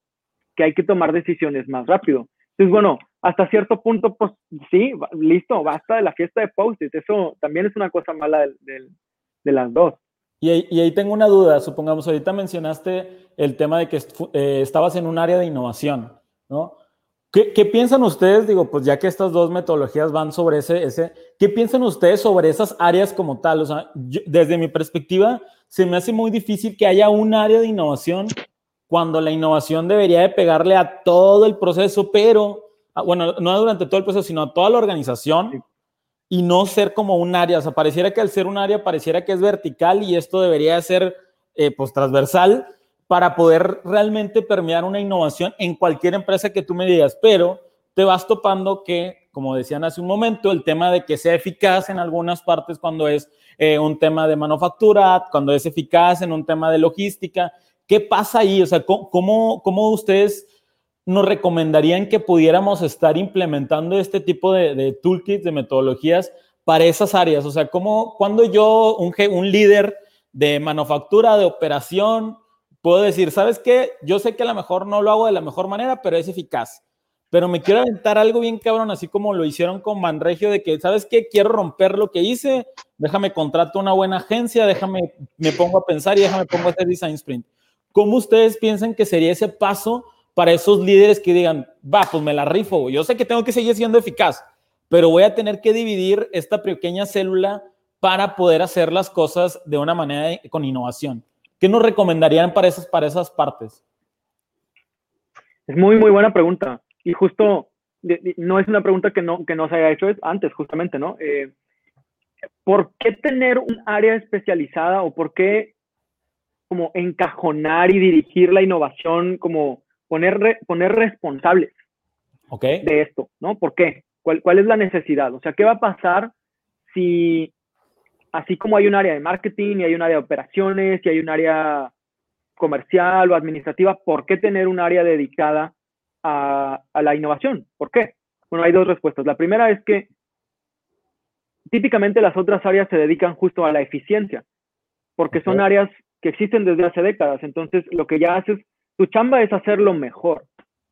que hay que tomar decisiones más rápido. Entonces, bueno, hasta cierto punto, pues sí, listo, basta de la fiesta de post Eso también es una cosa mala de, las dos. Y ahí, tengo una duda, supongamos, ahorita mencionaste el tema de que eh, estabas en un área de innovación, ¿no? ¿Qué, piensan ustedes? Digo, pues ya que estas dos metodologías van sobre ese, ese, ¿qué piensan ustedes sobre esas áreas como tal? O sea, desde mi perspectiva, se me hace muy difícil que haya un área de innovación cuando la innovación debería de pegarle a todo el proceso, pero, ah, bueno, no durante todo el proceso, sino a toda la organización y no ser como un área. O sea, pareciera que al ser un área pareciera que es vertical y esto debería ser, eh, pues, transversal para poder realmente permear una innovación en cualquier empresa que tú me digas, pero te vas topando que, como decían hace un momento, el tema de que sea eficaz en algunas partes cuando es eh, un tema de manufactura, cuando es eficaz en un tema de logística, ¿qué pasa ahí? O sea, ¿cómo, cómo ustedes nos recomendarían que pudiéramos estar implementando este tipo de, toolkits, de metodologías para esas áreas? O sea, ¿cómo, cuando yo, un, un líder de manufactura, de operación, puedo decir, ¿sabes qué? Yo sé que a lo mejor no lo hago de la mejor manera, pero es eficaz. Pero me quiero aventar algo bien cabrón, así como lo hicieron con Manregio, de que, ¿sabes qué? Quiero romper lo que hice, déjame contrato una buena agencia, déjame, me pongo a pensar y déjame pongo a hacer design sprint. ¿Cómo ustedes piensan que sería ese paso para esos líderes que digan, va, pues me la rifo, yo sé que tengo que seguir siendo eficaz, pero voy a tener que dividir esta pequeña célula para poder hacer las cosas de una manera con innovación? ¿Qué nos recomendarían para esas, para esas partes? Es muy, muy buena pregunta. Y justo, no es una pregunta que no, que se haya hecho antes, justamente, ¿no? Eh, ¿Por qué tener un área especializada o por qué como encajonar y dirigir la innovación, como poner, poner responsables de esto, ¿no? ¿Por qué? ¿Cuál, ¿Cuál es la necesidad? O sea, ¿qué va a pasar si así como hay un área de marketing y hay un área de operaciones y hay un área comercial o administrativa, ¿por qué tener un área dedicada a, la innovación? ¿Por qué? Bueno, hay dos respuestas. La primera es que típicamente las otras áreas se dedican justo a la eficiencia, porque son áreas que existen desde hace décadas. Entonces, lo que ya haces, tu chamba es hacerlo mejor,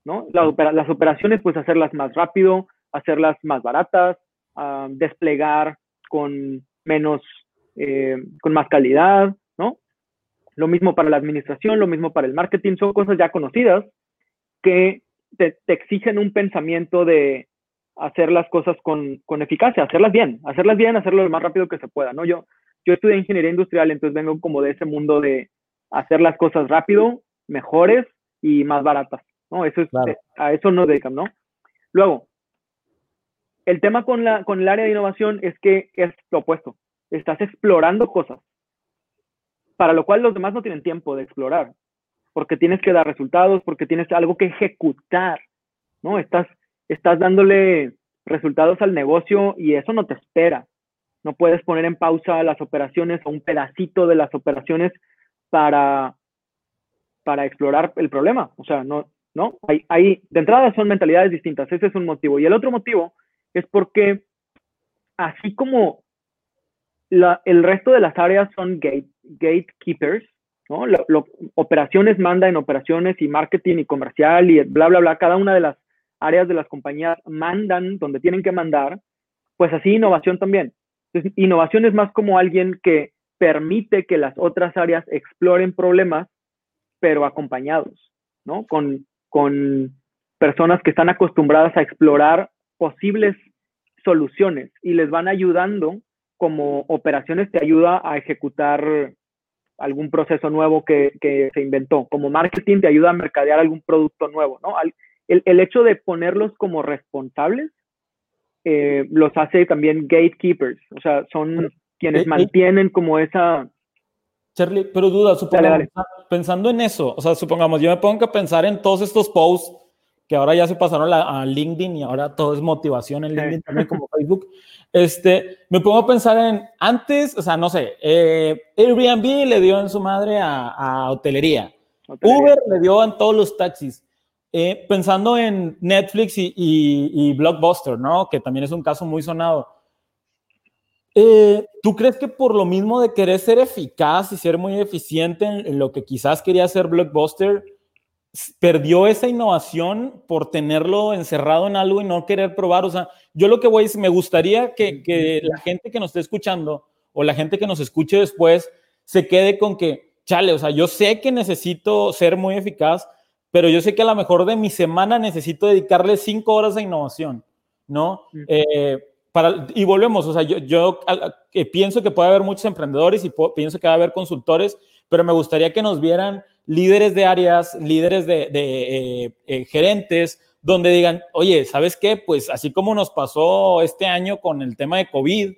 ¿no? las operaciones, pues hacerlas más rápido, hacerlas más baratas, ah, desplegar con menos, eh, con más calidad, ¿no? Lo mismo para la administración, lo mismo para el marketing, son cosas ya conocidas que te, exigen un pensamiento de hacer las cosas con, eficacia, hacerlas bien, hacerlas bien, hacerlo lo más rápido que se pueda, ¿no? Yo, yo estudié ingeniería industrial, entonces vengo como de ese mundo de hacer las cosas rápido, mejores y más baratas, ¿no? Eso es, a eso no dedican, ¿no? Luego, el tema con, la, con el área de innovación es que es lo opuesto. Estás explorando cosas, para lo cual los demás no tienen tiempo de explorar, porque tienes que dar resultados, porque tienes algo que ejecutar, ¿no? Estás, estás dándole resultados al negocio y eso no te espera. No puedes poner en pausa las operaciones o un pedacito de las operaciones para, para explorar el problema. O sea, no, no, hay, hay, de entrada son mentalidades distintas, ese es un motivo. Y el otro motivo es porque así como el resto de las áreas son gate, gatekeepers, ¿no? operaciones manda en operaciones y marketing y comercial y bla, bla, bla, cada una de las áreas de las compañías mandan donde tienen que mandar, pues así innovación también. Entonces, innovación es más como alguien que permite que las otras áreas exploren problemas, pero acompañados, ¿no? Con, con personas que están acostumbradas a explorar posibles soluciones y les van ayudando como operaciones te ayuda a ejecutar algún proceso nuevo que, se inventó. Como marketing te ayuda a mercadear algún producto nuevo, ¿no? el, el, hecho de ponerlos como responsables eh, los hace también gatekeepers, o sea, son quienes eh, eh. mantienen como esa... Charlie, pero duda, supongamos, pensando en eso, o sea, supongamos, yo me pongo a pensar en todos estos posts que ahora ya se pasaron a, LinkedIn y ahora todo es motivación en LinkedIn también como Facebook. Este, me pongo a pensar en antes, o sea, no sé, Airbnb le dio en su madre a, hotelería. Uber le dio en todos los taxis. Eh, pensando en Netflix y, Blockbuster, ¿no? Que también es un caso muy sonado. Eh, ¿Tú crees que por lo mismo de querer ser eficaz y ser muy eficiente en, lo que quizás quería hacer Blockbuster, perdió esa innovación por tenerlo encerrado en algo y no querer probar? O sea, yo lo que voy es, me gustaría que, que la gente que nos esté escuchando o la gente que nos escuche después se quede con que, chale, o sea, yo sé que necesito ser muy eficaz, pero yo sé que a lo mejor de mi semana necesito dedicarle cinco horas a innovación, ¿no? Eh, para, y volvemos, o sea, yo, yo pienso que puede haber muchos emprendedores y pienso que va a haber consultores, pero me gustaría que nos vieran líderes de áreas, líderes de, eh, eh, gerentes, donde digan, oye, ¿sabes qué? Pues así como nos pasó este año con el tema de COVID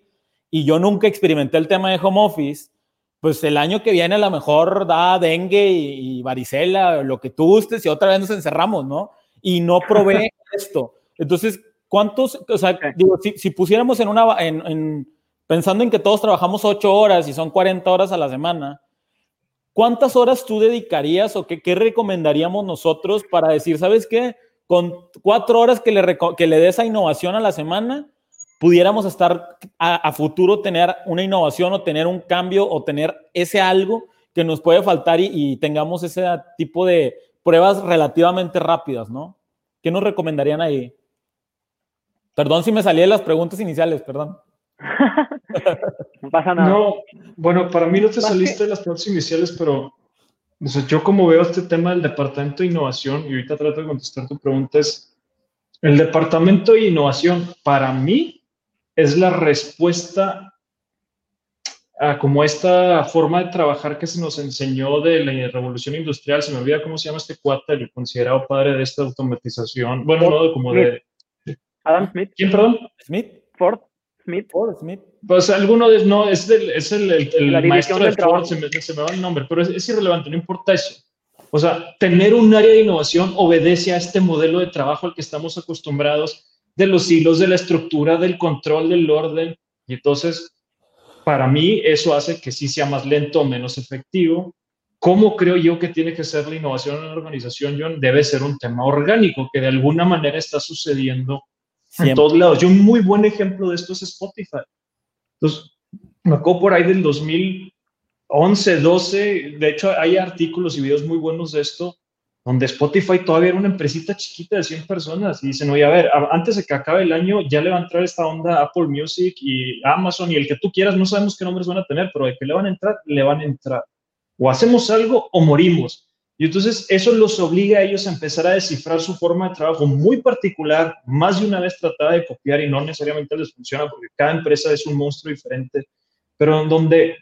y yo nunca experimenté el tema de home office, pues el año que viene a lo mejor da dengue y, varicela, lo que tú gustes, y otra vez nos encerramos, ¿no? Y no provee [laughs] esto. Entonces, ¿cuántos, o sea, digo, si, pusiéramos en una, en, pensando en que todos trabajamos ocho horas y son 40 horas a la semana, ¿cuántas horas tú dedicarías o qué, qué recomendaríamos nosotros para decir, ¿sabes qué? Con cuatro horas que le, que le des esa innovación a la semana, pudiéramos estar a, futuro tener una innovación o tener un cambio o tener ese algo que nos puede faltar y, tengamos ese tipo de pruebas relativamente rápidas, ¿no? ¿Qué nos recomendarían ahí? Perdón si me salí de las preguntas iniciales, perdón. [laughs] no pasa nada. No, bueno, para mí no te saliste de las preguntas iniciales, pero yo como veo este tema del departamento de innovación, y ahorita trato de contestar tu pregunta, es el departamento de innovación para mí es la respuesta a como esta forma de trabajar que se nos enseñó de la revolución industrial, se me olvida cómo se llama este cuate, el considerado padre de esta automatización, bueno, no, como de... Adam Smith. ¿Quién, perdón? Smith. Ford. Smith. Ford, Smith. Pues alguno de, no, es, es el, el, maestro de Ford, se me, se me, va el nombre, pero es, es irrelevante, no importa eso. O sea, tener un área de innovación obedece a este modelo de trabajo al que estamos acostumbrados de los hilos, de la estructura, del control, del orden. Y entonces, para mí, eso hace que sí sea más lento o menos efectivo. ¿Cómo creo yo que tiene que ser la innovación en la organización, John? Debe ser un tema orgánico, que de alguna manera está sucediendo en todos lados. Yo un muy buen ejemplo de esto es Spotify. Entonces, me acuerdo por ahí del 2011, 12, de hecho hay artículos y videos muy buenos de esto, donde Spotify todavía era una empresita chiquita de 100 personas y dicen, oye, a ver, antes de que acabe el año ya le va a entrar esta onda Apple Music y Amazon y el que tú quieras, no sabemos qué nombres van a tener, pero de que le van a entrar, le van a entrar. O hacemos algo o morimos. Y entonces eso los obliga a ellos a empezar a descifrar su forma de trabajo muy particular, más de una vez tratada de copiar y no necesariamente les funciona porque cada empresa es un monstruo diferente, pero en donde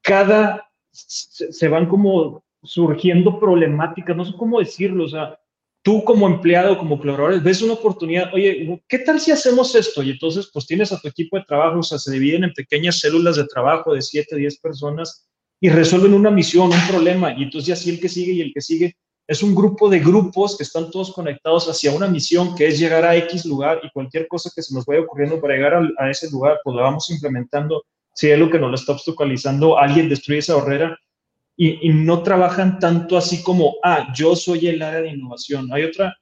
cada se van como surgiendo problemáticas, no sé cómo decirlo, o sea, tú como empleado, como colaborador, ves una oportunidad, oye, ¿qué tal si hacemos esto? Y entonces, pues tienes a tu equipo de trabajo, o sea, se dividen en pequeñas células de trabajo de 7, 10 personas y resuelven una misión, un problema, y entonces ya sí el que sigue y el que sigue es un grupo de grupos que están todos conectados hacia una misión que es llegar a X lugar y cualquier cosa que se nos vaya ocurriendo para llegar a, ese lugar, pues la vamos implementando. Si es lo que nos lo está obstaculizando, alguien destruye esa barrera y, no trabajan tanto así como, ah, yo soy el área de innovación. Hay otra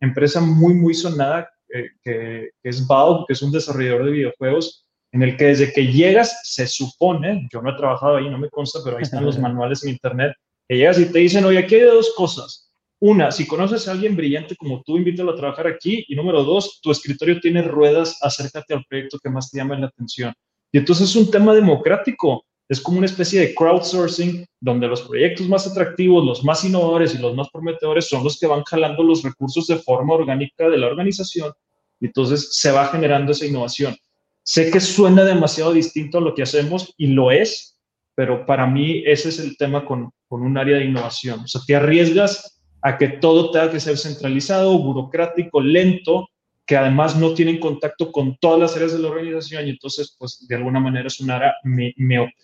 empresa muy, muy sonada eh, que, es Valve, que es un desarrollador de videojuegos, en el que desde que llegas, se supone, yo no he trabajado ahí, no me consta, pero ahí están los manuales en internet, que llegas y te dicen, oye, aquí hay dos cosas. Una, si conoces a alguien brillante como tú, invítalo a trabajar aquí. Y número dos, tu escritorio tiene ruedas, acércate al proyecto que más te llame la atención. Y entonces es un tema democrático es como una especie de crowdsourcing donde los proyectos más atractivos, los más innovadores y los más prometedores son los que van jalando los recursos de forma orgánica de la organización y entonces se va generando esa innovación. Sé que suena demasiado distinto a lo que hacemos y lo es, pero para mí ese es el tema con, con un área de innovación. O sea, te arriesgas a que todo tenga que ser centralizado, burocrático, lento, que además no tienen contacto con todas las áreas de la organización y entonces, pues, de alguna manera es un área, me,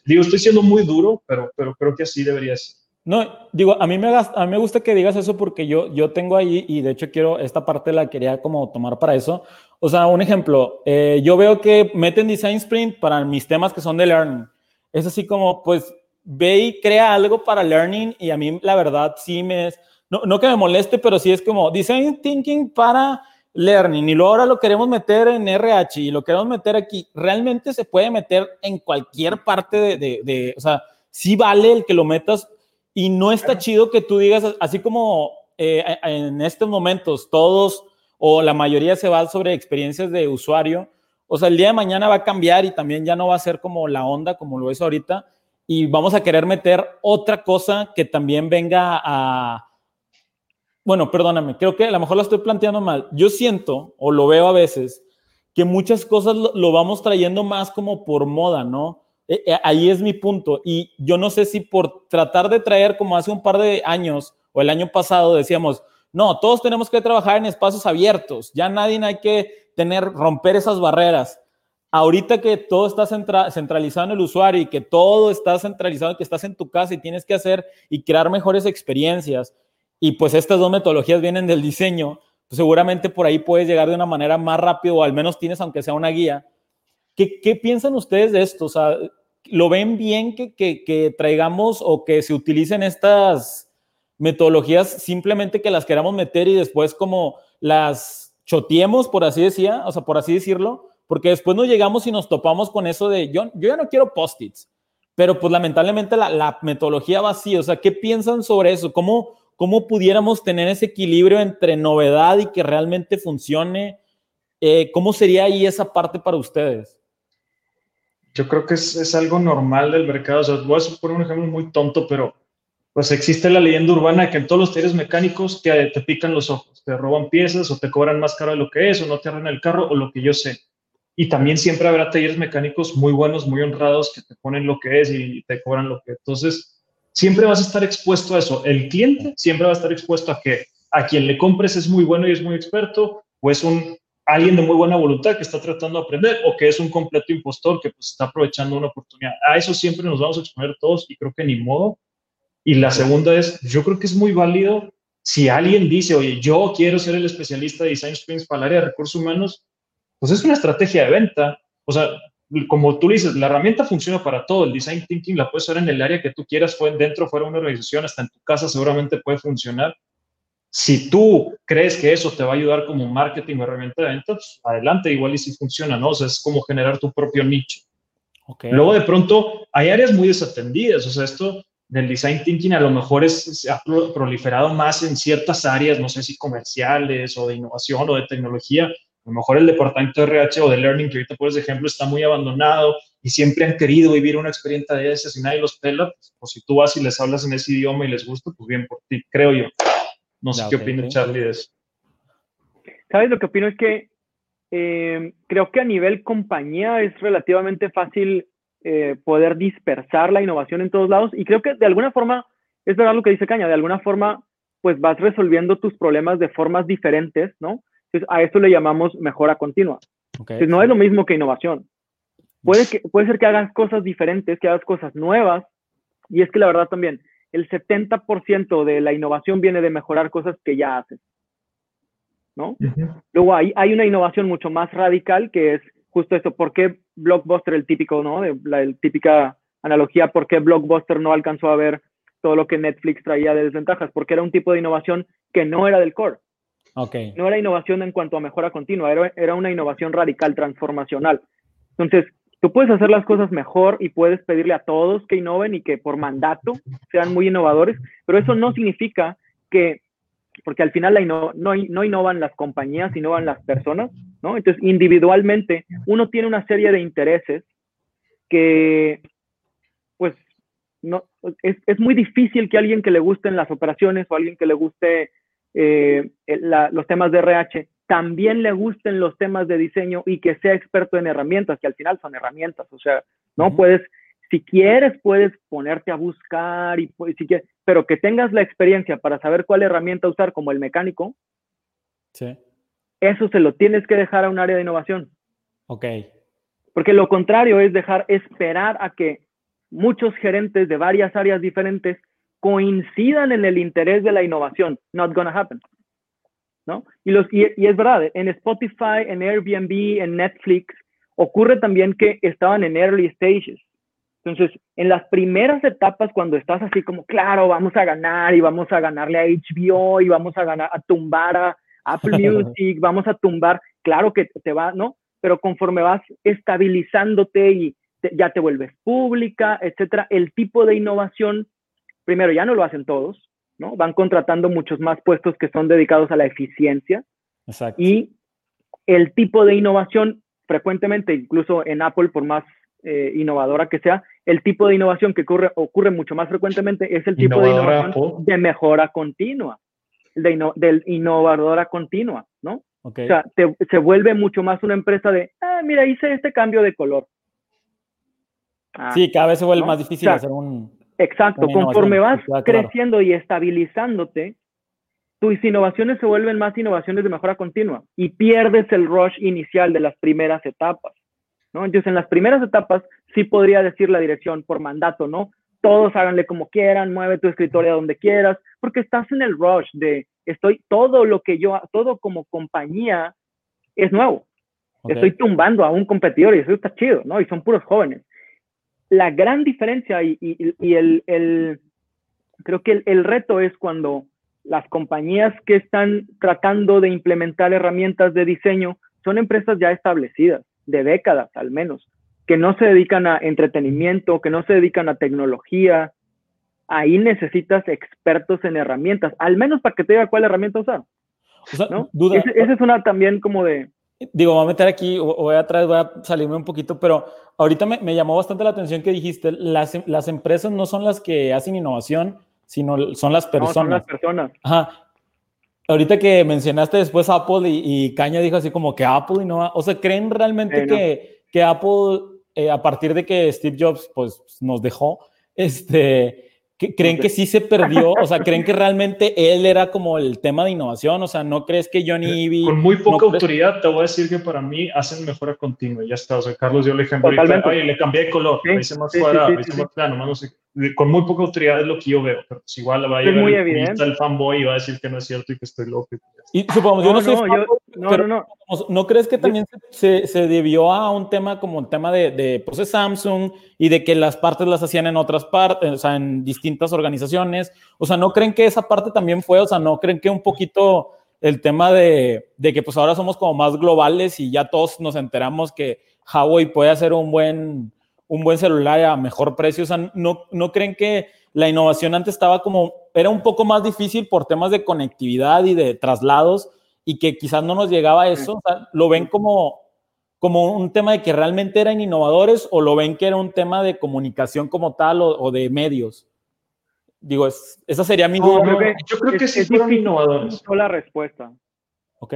digo, estoy siendo muy duro, pero, pero creo que así debería ser. No, digo, a mí, me, gusta que digas eso porque yo, tengo ahí, y de hecho quiero, esta parte la quería como tomar para eso. O sea, un ejemplo, eh, yo veo que meten Design Sprint para mis temas que son de Learning. Es así como, pues, ve y crea algo para Learning y a mí la verdad sí me es, no, que me moleste, pero sí es como Design Thinking para Learning y luego ahora lo queremos meter en RH y lo queremos meter aquí, realmente se puede meter en cualquier parte de, de, o sea, sí vale el que lo metas y no está chido que tú digas, así como eh, en estos momentos todos o la mayoría se va sobre experiencias de usuario, o sea, el día de mañana va a cambiar y también ya no va a ser como la onda como lo es ahorita y vamos a querer meter otra cosa que también venga a bueno, perdóname, creo que a lo mejor lo estoy planteando mal. Yo siento, o lo veo a veces, que muchas cosas lo, vamos trayendo más como por moda, ¿no? Eh, eh, ahí es mi punto. Y yo no sé si por tratar de traer como hace un par de años o el año pasado decíamos, no, todos tenemos que trabajar en espacios abiertos, ya nadie hay que tener, romper esas barreras. Ahorita que todo está centralizado en el usuario y que todo está centralizado, que estás en tu casa y tienes que hacer y crear mejores experiencias y pues estas dos metodologías vienen del diseño, pues seguramente por ahí puedes llegar de una manera más rápido o al menos tienes aunque sea una guía. ¿Qué, qué piensan ustedes de esto? O sea, ¿lo ven bien que, que, que traigamos o que se utilicen estas metodologías simplemente que las queramos meter y después como las choteemos, por así decía, o sea, por así decirlo? Porque después nos llegamos y nos topamos con eso de yo, yo ya no quiero post-its, pero pues lamentablemente la, la metodología va así. O sea, ¿qué piensan sobre eso? ¿Cómo, ¿Cómo pudiéramos tener ese equilibrio entre novedad y que realmente funcione? Eh, ¿Cómo sería ahí esa parte para ustedes? Yo creo que es, es algo normal del mercado. O sea, voy a poner un ejemplo muy tonto, pero pues existe la leyenda urbana que en todos los talleres mecánicos te, te pican los ojos, te roban piezas o te cobran más caro de lo que es o no te arreglan el carro o lo que yo sé. Y también siempre habrá talleres mecánicos muy buenos, muy honrados que te ponen lo que es y te cobran lo que. Entonces, siempre vas a estar expuesto a eso. El cliente siempre va a estar expuesto a que a quien le compres es muy bueno y es muy experto, o es un alguien de muy buena voluntad que está tratando de aprender, o que es un completo impostor que pues, está aprovechando una oportunidad. A eso siempre nos vamos a exponer todos y creo que ni modo. Y la segunda es, yo creo que es muy válido si alguien dice, oye, yo quiero ser el especialista de Design Springs para el área de recursos humanos, pues es una estrategia de venta. O sea, como tú dices, la herramienta funciona para todo. El design thinking la puedes usar en el área que tú quieras, dentro, fuera de una organización, hasta en tu casa seguramente puede funcionar. Si tú crees que eso te va a ayudar como marketing o herramienta de ventas, pues, adelante, igual y si funciona, ¿no? O sea, es como generar tu propio nicho. Luego de pronto hay áreas muy desatendidas, o sea, esto del design thinking a lo mejor es, se ha proliferado más en ciertas áreas, no sé si comerciales o de innovación o de tecnología, a lo mejor el departamento de RH o de Learning, que ahorita por ejemplo, está muy abandonado y siempre han querido vivir una experiencia de esas y nadie los pela, pues, pues, si tú vas y les hablas en ese idioma y les gusta, pues bien por ti, creo yo. No sé qué opina Charlie de eso. ¿Sabes? Lo que opino es que eh, creo que a nivel compañía es relativamente fácil eh, poder dispersar la innovación en todos lados y creo que de alguna forma, es verdad lo que dice Caña, de alguna forma, pues vas resolviendo tus problemas de formas diferentes, ¿no? Entonces, a esto le llamamos mejora continua. Entonces, no es lo mismo que innovación. Puede, que, puede ser que hagas cosas diferentes, que hagas cosas nuevas, y es que la verdad también, el 70% de la innovación viene de mejorar cosas que ya haces. ¿No? Luego hay, hay una innovación mucho más radical que es justo esto, ¿por qué Blockbuster, el típico, ¿no? De la típica analogía, ¿por qué Blockbuster no alcanzó a ver todo lo que Netflix traía de desventajas? Porque era un tipo de innovación que no era del core. No era innovación en cuanto a mejora continua, era, era una innovación radical, transformacional. Entonces, tú puedes hacer las cosas mejor y puedes pedirle a todos que innoven y que por mandato sean muy innovadores, pero eso no significa que, porque al final no, no innovan las compañías, innovan las personas, ¿no? Entonces, individualmente, uno tiene una serie de intereses que no, es, es, muy difícil que alguien que le gusten las operaciones o alguien que le guste eh, los temas de RH también le gusten los temas de diseño y que sea experto en herramientas, que al final son herramientas, o sea, no puedes, si quieres, puedes ponerte a buscar, y si quieres, pero que tengas la experiencia para saber cuál herramienta usar como el mecánico, sí. eso se lo tienes que dejar a un área de innovación. Ok. Porque lo contrario es dejar esperar a que muchos gerentes de varias áreas diferentes coincidan en el interés de la innovación. Not gonna happen. ¿No? Y, los, y, es verdad, en Spotify, en Airbnb, en Netflix, ocurre también que estaban en early stages. Entonces, en las primeras etapas, cuando estás así como, claro, vamos a ganar y vamos a ganarle a HBO y vamos a ganar, a tumbar a Apple [laughs] Music, vamos a tumbar, claro que te va, ¿no? Pero conforme vas estabilizándote y ya te vuelves pública, etcétera, el tipo de innovación, primero ya no lo hacen todos, ¿no? Van contratando muchos más puestos que son dedicados a la eficiencia. Exacto. Y el tipo de innovación, frecuentemente, incluso en Apple, por más eh, innovadora que sea, el tipo de innovación que ocurre, ocurre mucho más frecuentemente es el tipo de innovación de mejora continua, de del innovadora continua, ¿no? O sea, se vuelve mucho más una empresa de, ah, mira, hice este cambio de color. Ah, sí, cada vez se vuelve más difícil hacer un... Exacto, conforme vas creciendo y estabilizándote, tus innovaciones se vuelven más innovaciones de mejora continua y pierdes el rush inicial de las primeras etapas. ¿no? Entonces, en las primeras etapas sí podría decir la dirección por mandato, ¿no? Todos háganle como quieran, mueve tu escritorio donde quieras, porque estás en el rush de estoy todo lo que yo, todo como compañía es nuevo. Estoy tumbando a un competidor y eso está chido, ¿no? Y son puros jóvenes. La gran diferencia y, y, el, el, creo que el, el reto es cuando las compañías que están tratando de implementar herramientas de diseño son empresas ya establecidas de décadas al menos, que no se dedican a entretenimiento, que no se dedican a tecnología. Ahí necesitas expertos en herramientas, al menos para que te diga cuál herramienta usar. ¿no? duda, esa es una también como de... Digo, voy a meter aquí, voy a traer, voy a salirme un poquito, pero ahorita me, me, llamó bastante la atención que dijiste, las, las empresas no son las que hacen innovación, sino son las personas. No, son las personas. Ajá ahorita que mencionaste después Apple y, Caña dijo así como que Apple y no, o sea, ¿creen realmente que, que, Apple, eh, a partir de que Steve Jobs pues nos dejó, este, ¿Creen que sí se perdió? O sea, ¿creen que realmente él era como el tema de innovación? O sea, ¿no crees que Johnny eh, Ivy... Con muy poca autoridad te voy a decir que para mí hacen mejora continua. Ya está. O sea, Carlos dio el ejemplo. Oye, le cambié de color. me hice más cuadrado, me hice más plano. no sé. Con muy poca autoridad es lo que yo veo. Pero pues igual va a llegar muy el, el fanboy y va a decir que no es cierto y que estoy loco. Y supongamos, yo no, soy no, pero no, no, crees que también se, se, debió a un tema como el tema de, de pues, Samsung y de que las partes las hacían en otras partes, o sea, en distintas organizaciones? O sea, ¿no creen que esa parte también fue? O sea, ¿no creen que un poquito el tema de, de que pues ahora somos como más globales y ya todos nos enteramos que Huawei puede hacer un buen, un buen celular a mejor precio? O sea, ¿no, ¿no creen que la innovación antes estaba como, era un poco más difícil por temas de conectividad y de traslados? y que quizás no nos llegaba a eso, lo ven como, como un tema de que realmente eran innovadores o lo ven que era un tema de comunicación como tal o, de medios. Digo, esa sería mi duda. yo creo que sí fueron innovadores. la respuesta. ¿Ok?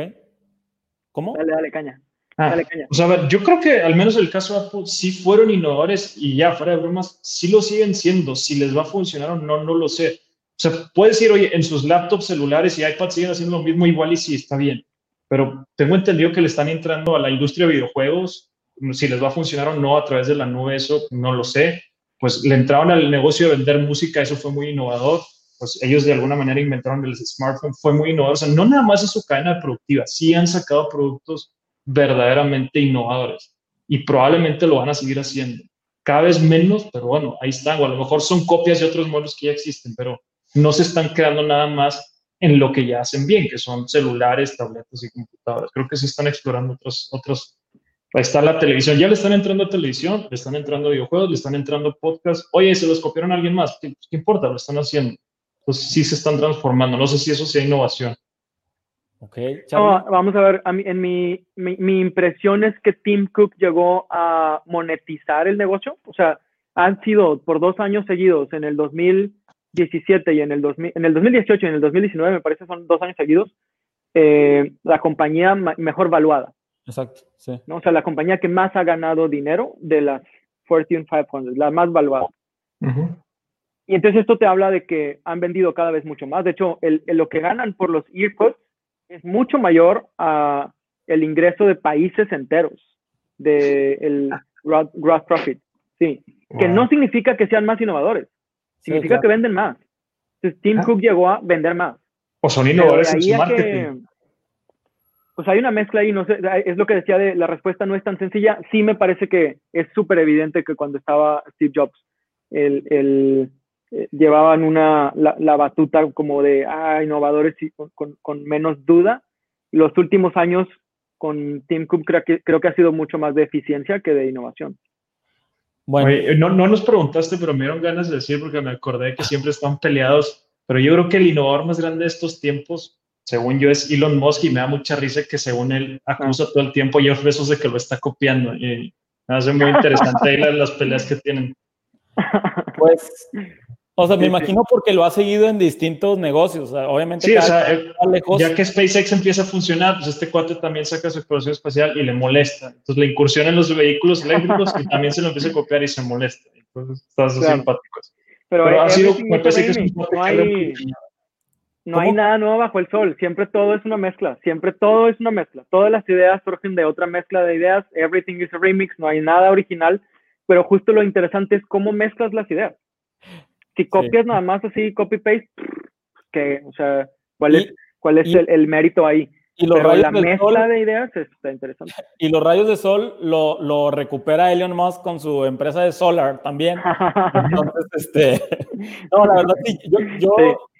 ¿Cómo? Dale, dale, caña. Ah, sea, a ver, yo creo que al menos el caso de Apple sí fueron innovadores y ya, fuera de bromas, sí lo siguen siendo. Si les va a funcionar o no, no lo sé. O sea, puedes decir, oye, en sus laptops, celulares y iPads siguen haciendo lo mismo, igual y sí está bien. Pero tengo entendido que le están entrando a la industria de videojuegos. Si les va a funcionar o no a través de la nube, eso no lo sé. Pues le entraron al negocio de vender música, eso fue muy innovador. Pues ellos de alguna manera inventaron el smartphone, fue muy innovador. O sea, no nada más es su cadena productiva, sí han sacado productos verdaderamente innovadores y probablemente lo van a seguir haciendo. Cada vez menos, pero bueno, ahí están. O a lo mejor son copias de otros modelos que ya existen, pero no se están quedando nada más en lo que ya hacen bien, que son celulares, tabletas y computadoras. Creo que se están explorando otros, otros. Ahí está la televisión. Ya le están entrando a televisión, le están entrando a videojuegos, le están entrando a podcast. Oye, se los copiaron a alguien más. ¿Qué, importa? Lo están haciendo. Entonces sí se están transformando. No sé si eso sea innovación. Ok. vamos a ver, en mi, mi, mi impresión es que Tim Cook llegó a monetizar el negocio. O sea, han sido por dos años seguidos, en el 2017 y en el, 2000, en el 2018 y en el 2019, me parece son dos años seguidos, eh, la compañía mejor valuada. Exacto, sí. ¿no? O sea, la compañía que más ha ganado dinero de las Fortune 500, la más valuada. Y entonces esto te habla de que han vendido cada vez mucho más. De hecho, el, lo que ganan por los earpods es mucho mayor a el ingreso de países enteros de el gross profit. Sí, que no significa que sean más innovadores, significa que venden más. Entonces, Tim ah. Cook llegó a vender más. O son innovadores en su marketing. pues hay una mezcla ahí, no sé, es lo que decía de la respuesta no es tan sencilla. Sí me parece que es súper evidente que cuando estaba Steve Jobs, el, el eh, llevaban una, la, batuta como de ah, innovadores y con, con, menos duda. Los últimos años con Tim Cook creo que, creo que ha sido mucho más de eficiencia que de innovación. Bueno. no, no nos preguntaste, pero me dieron ganas de decir porque me acordé que siempre están peleados, pero yo creo que el innovador más grande de estos tiempos, según yo, es Elon Musk y me da mucha risa que según él acusa todo el tiempo a Jeff Bezos de que lo está copiando y me hace muy interesante ahí las, las peleas que tienen. [laughs] Pues o sea, me imagino porque lo ha seguido en distintos negocios. obviamente. Sí, o sea, eh, ya que SpaceX empieza a funcionar, pues este cuate también saca su exploración espacial y le molesta. Entonces le incursiona en los vehículos eléctricos y también se lo empieza a copiar y se molesta. Entonces, estás simpáticos. Pero, ha sido, me parece que es un no hay, no hay nada nuevo bajo el sol. Siempre todo es una mezcla. Siempre todo es una mezcla. Todas las ideas surgen de otra mezcla de ideas. Everything is a remix. No hay nada original. Pero justo lo interesante es cómo mezclas las ideas. Si copias nada más así, copy-paste, que, o sea, ¿cuál es, cuál es el, mérito ahí? Y los rayos la mezcla de ideas está interesante. [laughs] Y los rayos de sol lo, lo, recupera Elon Musk con su empresa de solar también. [laughs] Entonces, este, [laughs] no, la verdad sí, yo, yo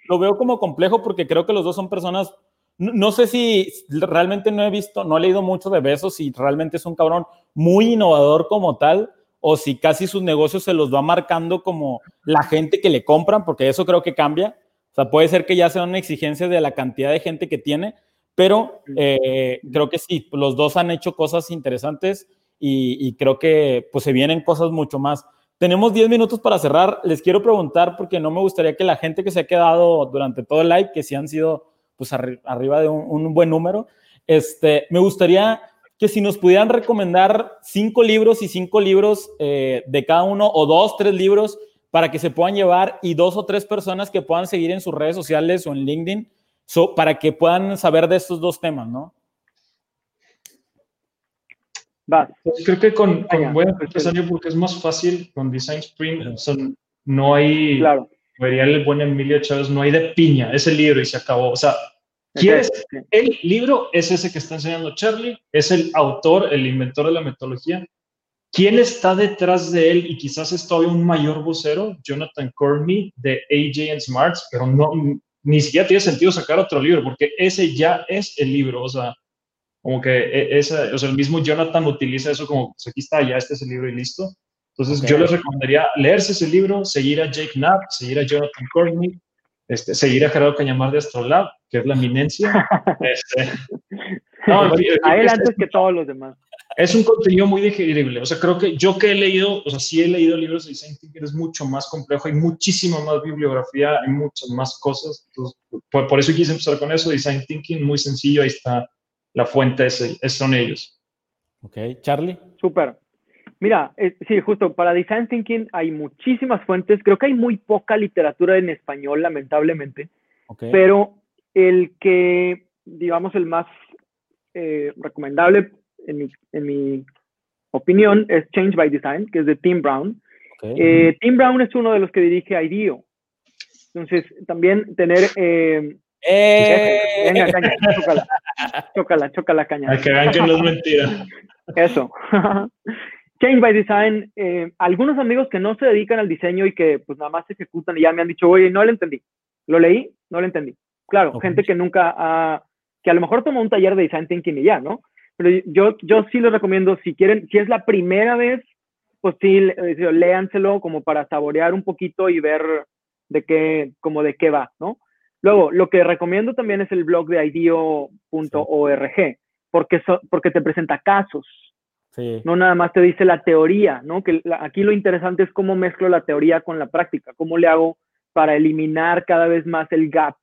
lo veo como complejo porque creo que los dos son personas, no, sé si realmente no he visto, no he leído mucho de Besos y realmente es un cabrón muy innovador como tal, o si casi sus negocios se los va marcando como la gente que le compran, porque eso creo que cambia. O sea, puede ser que ya sea una exigencia de la cantidad de gente que tiene, pero eh, creo que sí, los dos han hecho cosas interesantes y, creo que pues se vienen cosas mucho más. Tenemos 10 minutos para cerrar. Les quiero preguntar, porque no me gustaría que la gente que se ha quedado durante todo el live, que sí han sido pues arriba de un, un, buen número, este, me gustaría que si nos pudieran recomendar cinco libros y cinco libros eh, de cada uno, o dos, tres libros, para que se puedan llevar y dos o tres personas que puedan seguir en sus redes sociales o en LinkedIn, para que puedan saber de estos dos temas, ¿no? Va. Pues creo que con, con voy a porque es más fácil con Design Sprint, no hay, claro. vería el buen Emilio Chávez, no hay de piña, es el libro y se acabó. O sea, ¿Quieres? El libro es ese que está enseñando Charlie, es el autor, el inventor de la metodología. ¿Quién está detrás de él? Y quizás es todavía un mayor vocero, Jonathan Corney de AJ and Smarts, pero no, ni siquiera tiene sentido sacar otro libro, porque ese ya es el libro, o sea, como que e, esa, o sea, el mismo Jonathan utiliza eso como, pues aquí está, ya este es el libro y listo. Entonces yo les recomendaría leerse ese libro, seguir a Jake Knapp, seguir a Jonathan Corney, este, seguir a Gerardo Cañamar de Astrolab, que es la eminencia. [laughs] este, no, a él antes que todos los demás. Es un contenido muy digerible. O sea, creo que yo que he leído, o sea, sí he leído libros de design thinking, es mucho más complejo, hay muchísima más bibliografía, hay muchas más cosas. por, eso quise empezar con eso, design thinking, muy sencillo, ahí está la fuente, ese, son ellos. Ok, Charlie. Súper. Mira, eh, sí, justo para Design Thinking hay muchísimas fuentes. Creo que hay muy poca literatura en español, lamentablemente. Pero el que, digamos, el más eh, recomendable, en mi, opinión, es Change by Design, que es de Tim Brown. Eh, Tim Brown es uno de los que dirige IDEO. Entonces, también tener... Eh, venga, caña, chócala, chócala, chócala, caña. que vean que no es mentira. Eso. [laughs] Change by Design, eh, algunos amigos que no se dedican al diseño y que pues nada más se ejecutan y ya me han dicho, oye, no lo entendí. Lo leí, no lo entendí. Claro, gente que nunca ha, que a lo mejor tomó un taller de Design Thinking y ya, ¿no? Pero yo, yo sí les recomiendo, si quieren, si es la primera vez, pues sí, léanselo como para saborear un poquito y ver de qué, como de qué va, ¿no? Luego, lo que recomiendo también es el blog de ideo.org, porque, porque te presenta casos No nada más te dice la teoría, ¿no? Que aquí lo interesante es cómo mezclo la teoría con la práctica, cómo le hago para eliminar cada vez más el gap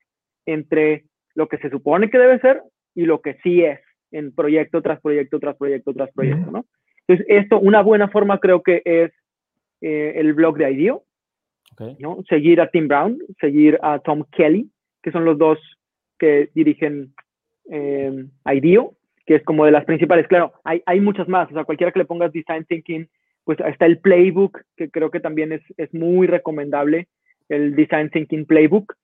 entre lo que se supone que debe ser y lo que sí es en proyecto tras proyecto tras proyecto tras proyecto, ¿no? Entonces, esto, una buena forma creo que es eh, el blog de IDEO, ¿no? Seguir a Tim Brown, seguir a Tom Kelly, que son los dos que dirigen eh, IDEO, que es como de las principales. Claro, hay, hay muchas más, o sea, cualquiera que le pongas Design Thinking, pues está el Playbook, que creo que también es, es muy recomendable, el Design Thinking Playbook,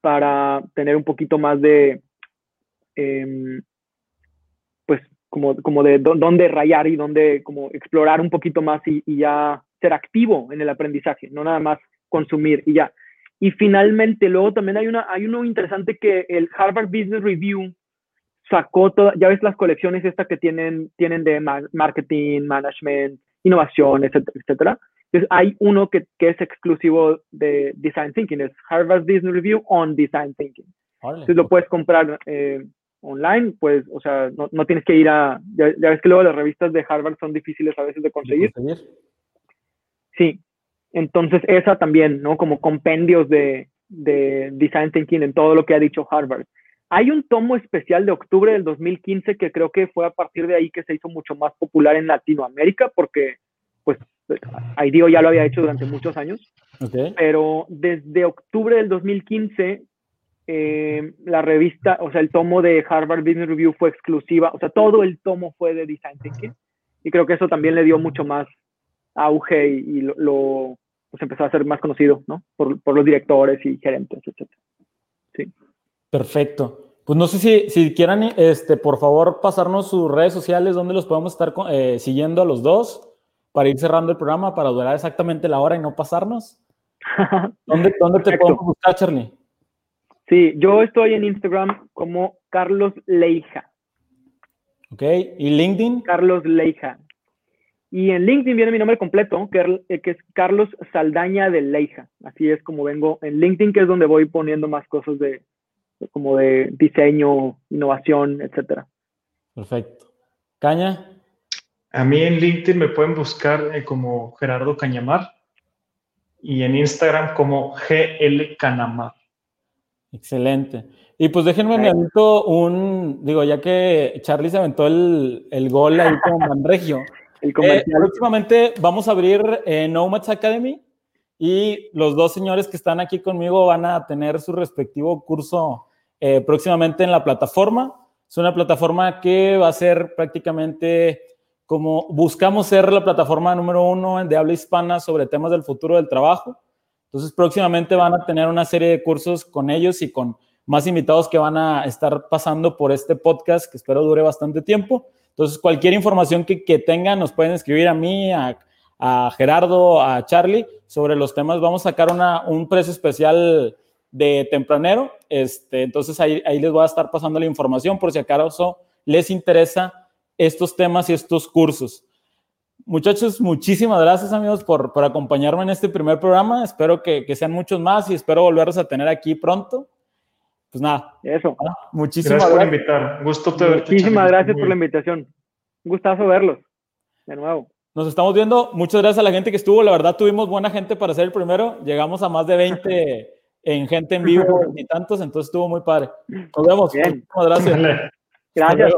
para tener un poquito más de, em, pues, como, como de dónde rayar y dónde como explorar un poquito más y, y ya ser activo en el aprendizaje, no nada más consumir y ya. Y finalmente, luego también hay, una, hay uno interesante que el Harvard Business Review sacó, toda, ya ves las colecciones estas que tienen, tienen de marketing, management, innovación, etcétera, etcétera. Entonces hay uno que, que, es exclusivo de Design Thinking, es Harvard Business Review on Design Thinking. Entonces lo puedes comprar eh, online, pues, o sea, no, no, tienes que ir a, ya, ves que luego las revistas de Harvard son difíciles a veces de conseguir. ¿De conseguir? Sí, entonces, esa también, ¿no? Como compendios de, de Design Thinking en todo lo que ha dicho Harvard. Hay un tomo especial de octubre del 2015 que creo que fue a partir de ahí que se hizo mucho más popular en Latinoamérica porque, pues, IDEO ya lo había hecho durante muchos años. Pero desde octubre del 2015, eh, la revista, o sea, el tomo de Harvard Business Review fue exclusiva, o sea, todo el tomo fue de Design Thinking. Y creo que eso también le dio mucho más auge y, lo, pues empezó a ser más conocido, ¿no? Por, por los directores y gerentes, etc. Sí. Perfecto. Pues no sé si, si quieran, este, por favor, pasarnos sus redes sociales, donde los podemos estar eh, siguiendo a los dos, para ir cerrando el programa, para durar exactamente la hora y no pasarnos. [laughs] ¿Dónde, dónde te podemos buscar, Charlie? Sí, yo estoy en Instagram como Carlos Leija. Ok, ¿y LinkedIn? Carlos Leija. Y en LinkedIn viene mi nombre completo, que, es Carlos Saldaña de Leija. Así es como vengo en LinkedIn, que es donde voy poniendo más cosas de como de diseño, innovación, etcétera. Perfecto. Caña. A mí en LinkedIn me pueden buscar eh, como Gerardo Cañamar y en Instagram como GL Canamar. Excelente. Y pues déjenme me avento un, digo, ya que Charlie se aventó el, el gol ahí con Manregio. [laughs] El eh, próximamente vamos a abrir eh, Nomads Academy y los dos señores que están aquí conmigo van a tener su respectivo curso eh, próximamente en la plataforma. Es una plataforma que va a ser prácticamente como buscamos ser la plataforma número uno de habla hispana sobre temas del futuro del trabajo. Entonces, próximamente van a tener una serie de cursos con ellos y con más invitados que van a estar pasando por este podcast que espero dure bastante tiempo. Entonces, cualquier información que, tengan, nos pueden escribir a mí, a, Gerardo, a Charlie, sobre los temas. Vamos a sacar un precio especial de tempranero. Este, entonces, ahí, ahí les voy a estar pasando la información por si acaso les interesa estos temas y estos cursos. Muchachos, muchísimas gracias amigos por, por acompañarme en este primer programa. Espero que, que sean muchos más y espero volverlos a tener aquí pronto pues nada. Eso. Muchísimas gracias. por invitar. Gusto te Muchísimas gracias por la invitación. Un gustazo verlos. De nuevo. Nos estamos viendo. Muchas gracias a la gente que estuvo. La verdad, tuvimos buena gente para ser el primero. Llegamos a más de 20 en gente en vivo [laughs] y tantos, entonces estuvo muy padre. Nos vemos. Muchas gracias. [laughs] Gracias.